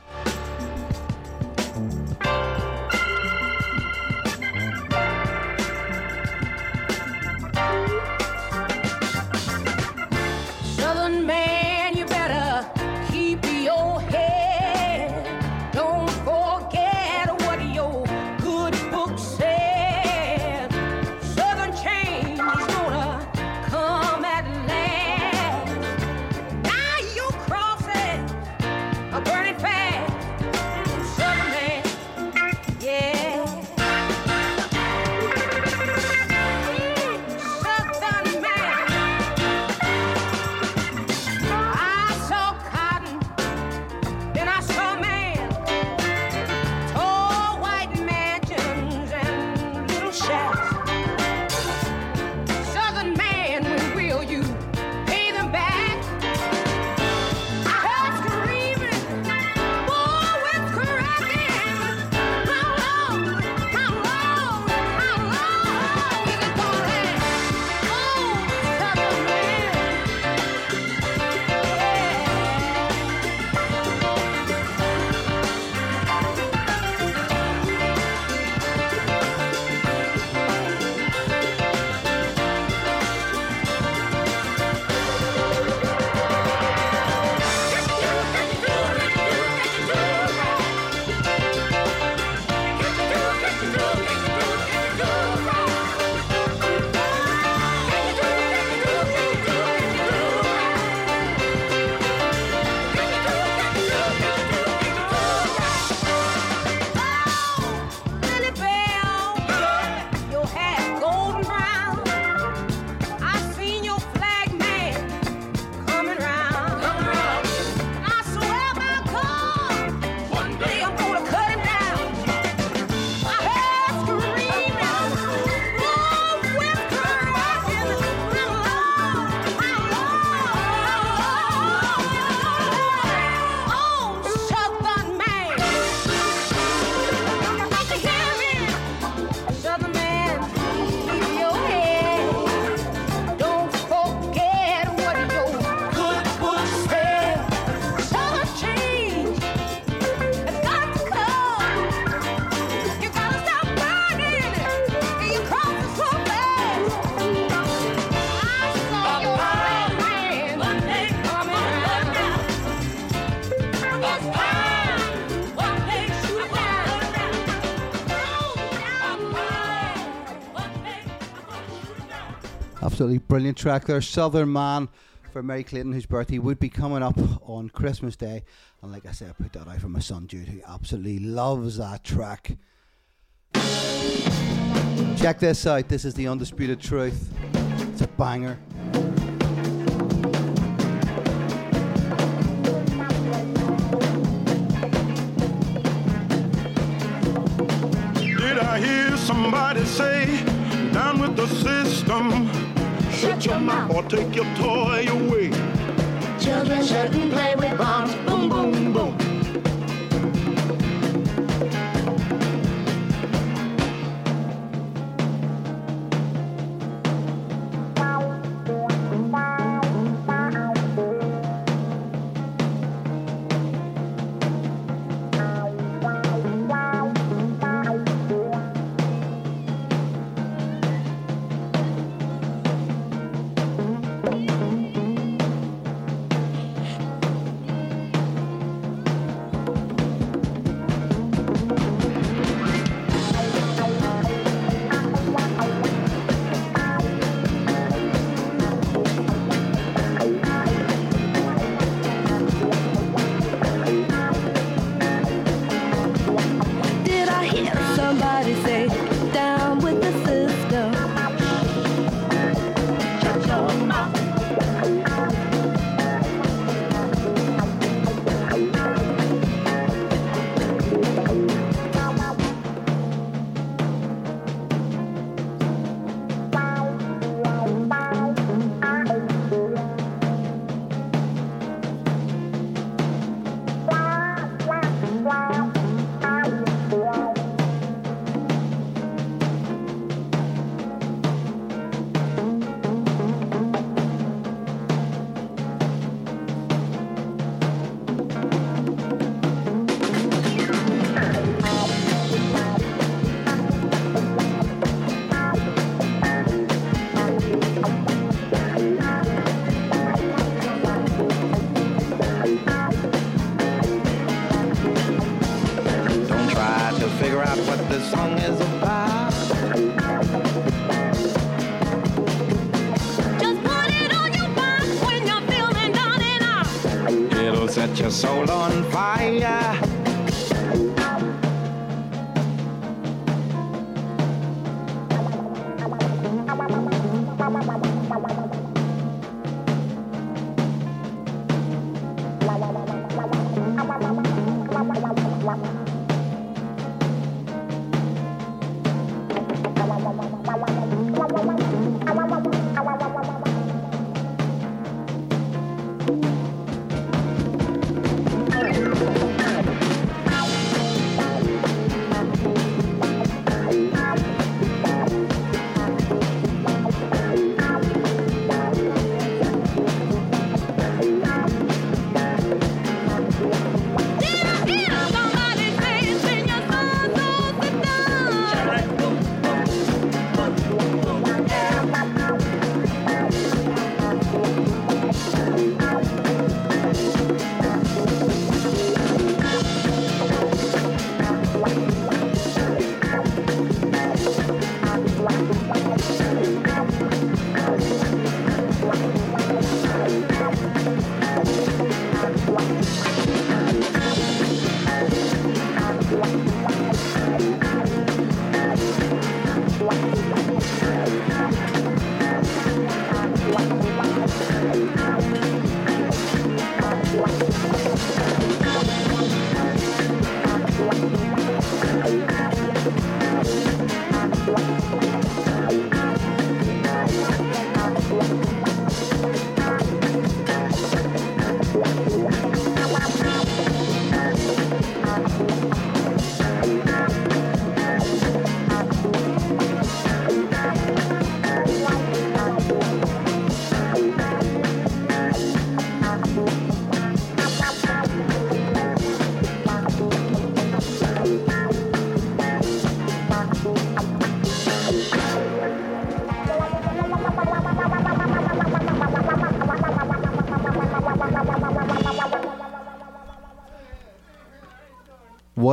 Track there. Southern Man for Merry Clayton, whose birthday would be coming up on Christmas Day. And like I said, I put that out for my son Jude, who absolutely loves that track. Check this out. This is the Undisputed Truth. It's a banger. Did I hear somebody say, down with the system? Shut your mouth or take your toy away. Children shouldn't play with bombs. Boom, boom, boom.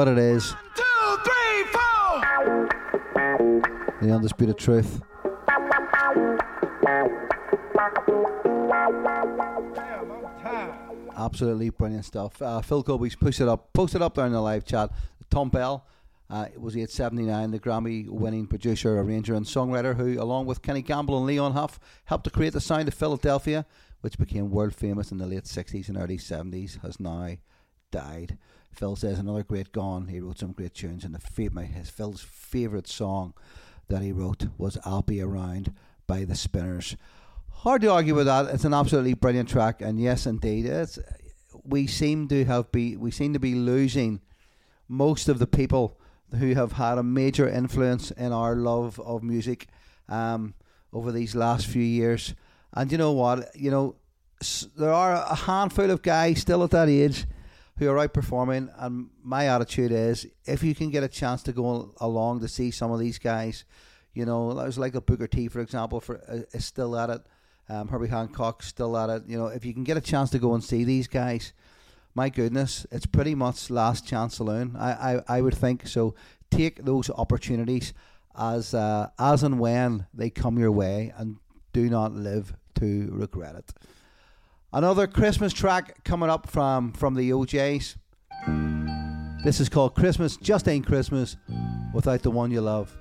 What it is. The Undisputed Truth. Absolutely brilliant stuff. Uh, Phil Colby's pushed it up, posted up there in the live chat. Thom Bell uh, was 879, the Grammy winning producer, arranger, and songwriter who, along with Kenny Gamble and Leon Huff, helped to create the sound of Philadelphia, which became world famous in the late 60s and early 70s, has now died. Phil says another great gone. He wrote some great tunes, and the my, his Phil's favourite song that he wrote was "I'll Be Around" by the Spinners. Hard to argue with that. It's an absolutely brilliant track, and yes, indeed, it's. We seem to have be we seem to be losing most of the people who have had a major influence in our love of music um, over these last few years. And you know what? You know, there are a handful of guys still at that age who are outperforming. And my attitude is, if you can get a chance to go along to see some of these guys, you know, there's like a Booker T, for example, for uh, is still at it. Um, Herbie Hancock still at it. You know, if you can get a chance to go and see these guys, my goodness, it's pretty much last chance alone. I, I, I would think so. Take those opportunities as uh, as and when they come your way, and do not live to regret it. Another Christmas track coming up from from the O'Jays. This is called Christmas Just Ain't Christmas without the one you love.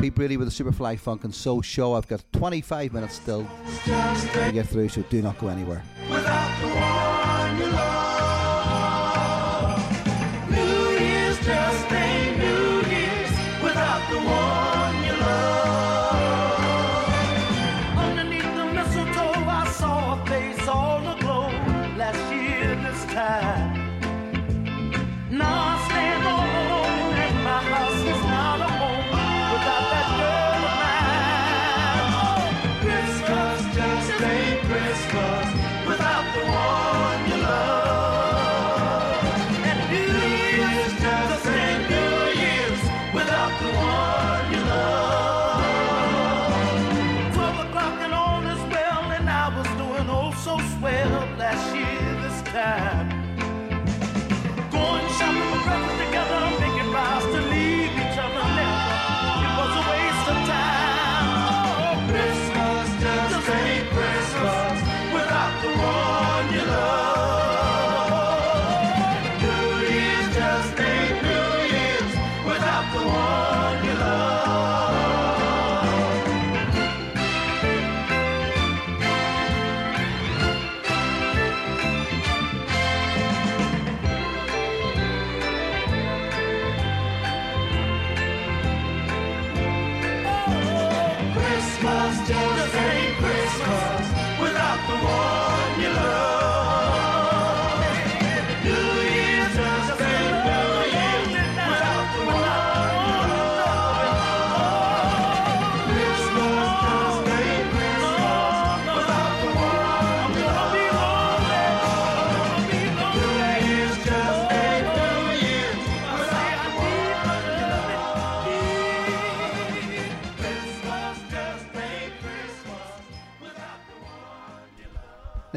Pete Brady with the Superfly Funk and Soul Show. I've got 25 minutes still to get through, so do not go anywhere.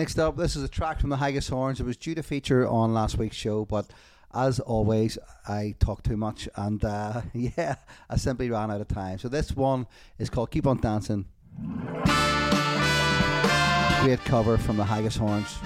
Next up, this is a track from the Haggis Horns. It was due to feature on last week's show, but as always, I talk too much, and uh, yeah, I simply ran out of time. So this one is called "Keep On Dancing." Great cover from the Haggis Horns.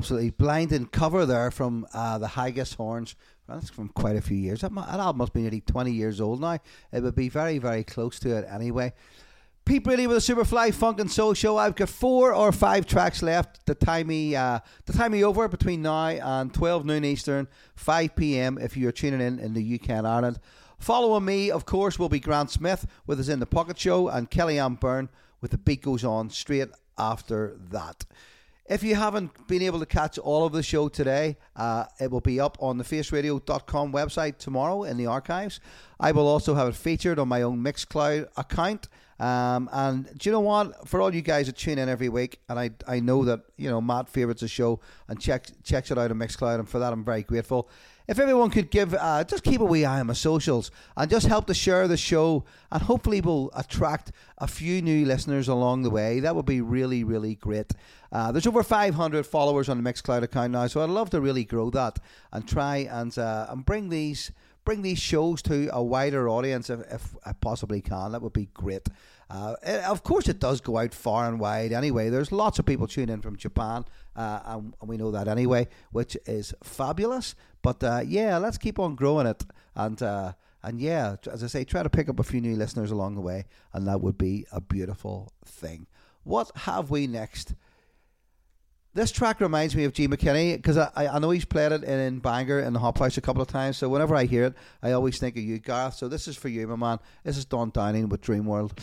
Absolutely blinding cover there from uh, the Haggis Horns. That's from quite a few years. That, that album must be nearly 20 years old now. It would be very, very close to it anyway. Pete Brady with a Superfly Funk and Soul Show. I've got four or five tracks left to time me, uh, to time me over between now and 12 noon Eastern, 5 p.m. if you're tuning in in the UK and Ireland. Following me, of course, will be Grant Smith with us in the Pocket Show and Kellyanne Byrne with the beat goes on straight after that. If you haven't been able to catch all of the show today, uh, it will be up on the faceradio.com website tomorrow in the archives. I will also have it featured on my own Mixcloud account. Um, and do you know what? For all you guys that tune in every week, and I, I know that you know Matt favorites the show and checks checks it out on Mixcloud, and for that I'm very grateful. If everyone could give, uh, just keep a wee eye on my socials and just help to share the show, and hopefully we'll attract a few new listeners along the way. That would be really, really great. Uh, there's over 500 followers on the Mixcloud account now, so I'd love to really grow that and try and uh, and bring these bring these shows to a wider audience if, if I possibly can. That would be great. Uh, eh, of course, it does go out far and wide anyway. There's lots of people tuning in from Japan, uh, and, and we know that anyway, which is fabulous. But uh, yeah, let's keep on growing it. And uh, and yeah, as I say, try to pick up a few new listeners along the way, and that would be a beautiful thing. What have we next? This track reminds me of G. McKinney because I, I know he's played it in, in Bangor in the Hop House a couple of times. So whenever I hear it, I always think of you, Garth. So this is for you, my man. This is Don Downing with Dream World.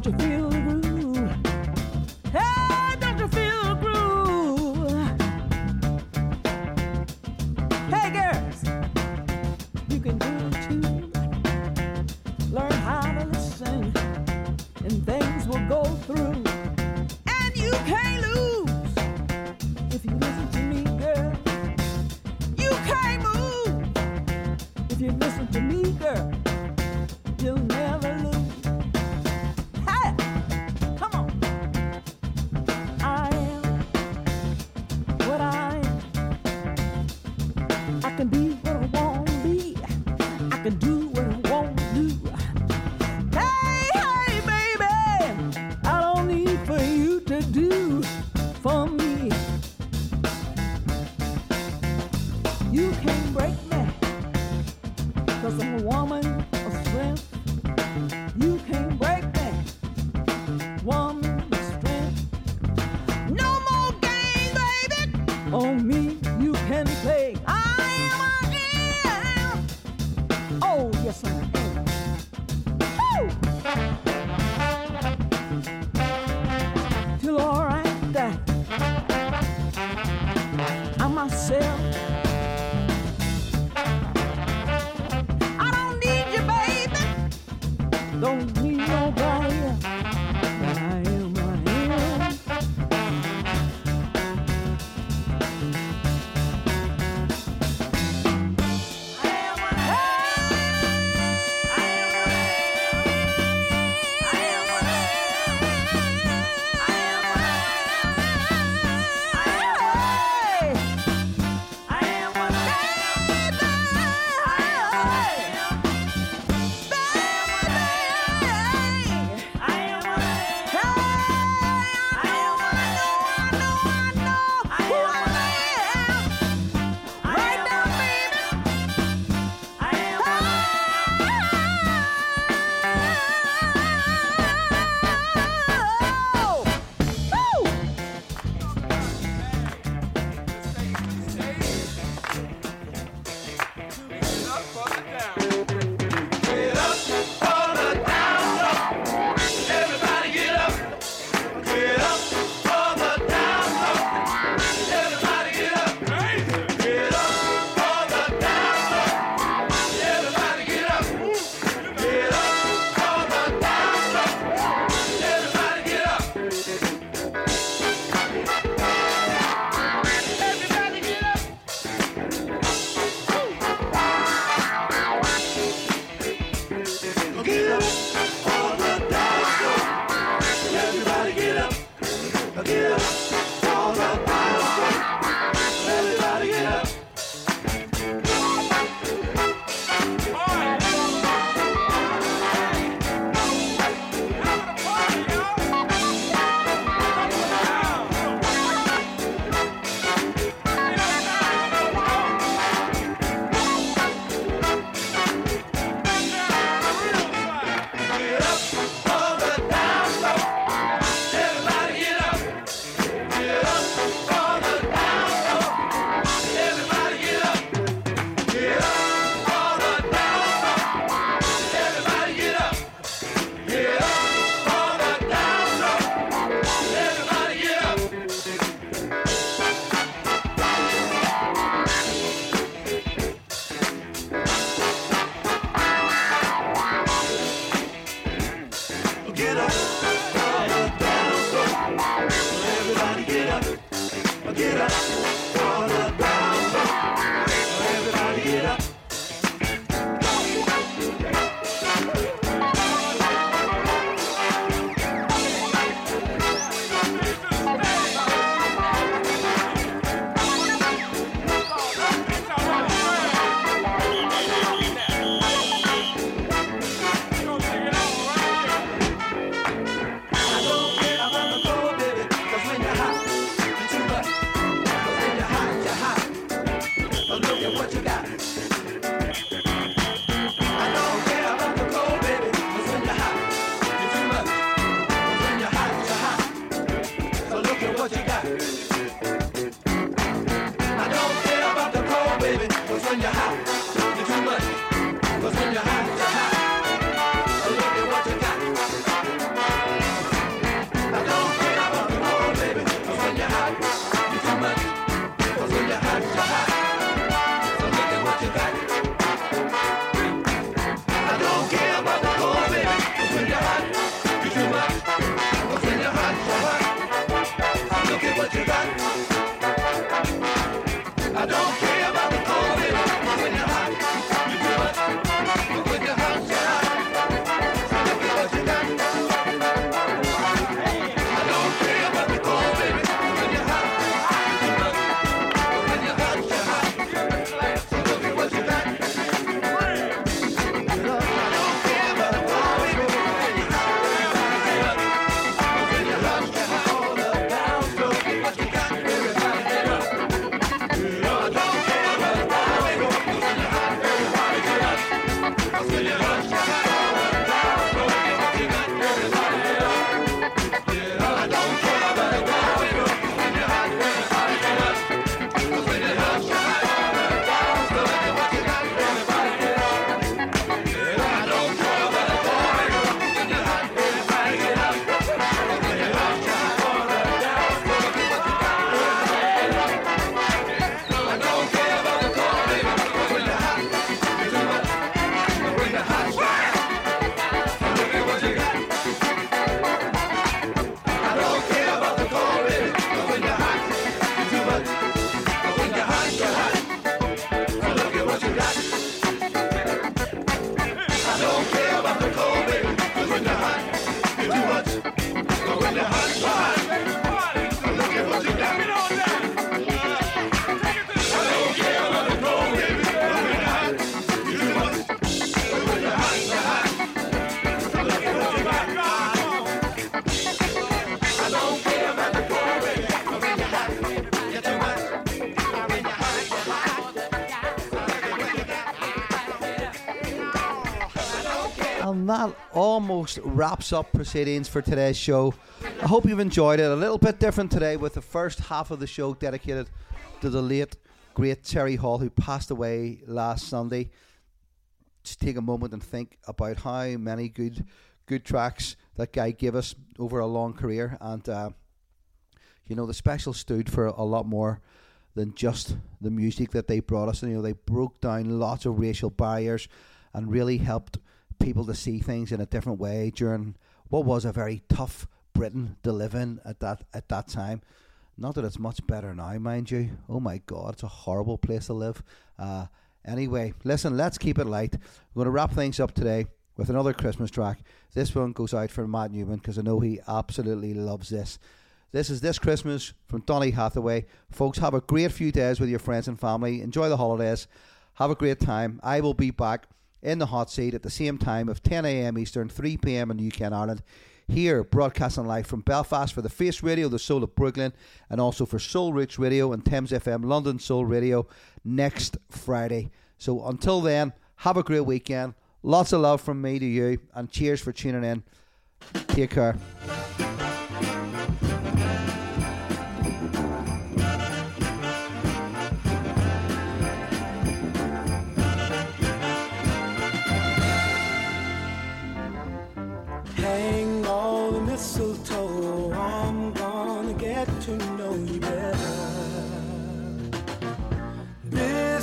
Don't you feel almost wraps up proceedings for today's show. I hope you've enjoyed it. A little bit different today with the first half of the show dedicated to the late, great Terry Hall, who passed away last Sunday. Just take a moment and think about how many good, good tracks that guy gave us over a long career, and uh, you know the Specials stood for a lot more than just the music that they brought us. And, you know, they broke down lots of racial barriers and really helped people to see things in a different way during what was a very tough Britain to live in at that at that time. Not that it's much better now, mind you. Oh my God, it's a horrible place to live. Uh, anyway, listen, let's keep it light. We're going to wrap things up today with another Christmas track. This one goes out for Matt Newman because I know he absolutely loves this. This is This Christmas from Donny Hathaway. Folks, have a great few days with your friends and family. Enjoy the holidays. Have a great time. I will be back in the hot seat at the same time of 10 a.m. Eastern, 3 p.m. in the UK and Ireland. Here, broadcasting live from Belfast for the Face Radio, the Soul of Brooklyn, and also for Soul Roots Radio and Thames FM London Soul Radio next Friday. So until then, have a great weekend. Lots of love from me to you, and cheers for tuning in. Take care.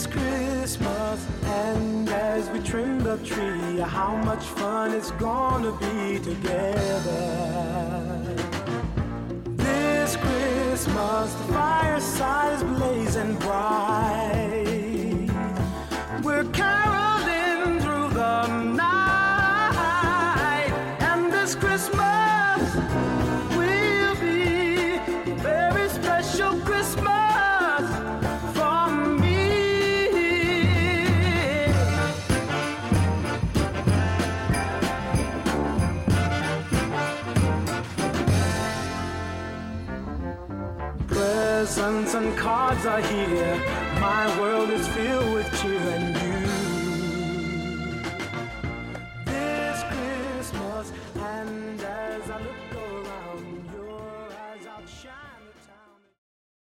Christmas, and as we trim the tree, how much fun it's gonna be together. This Christmas, the fireside is blazing bright. We're And cards are here. My world is filled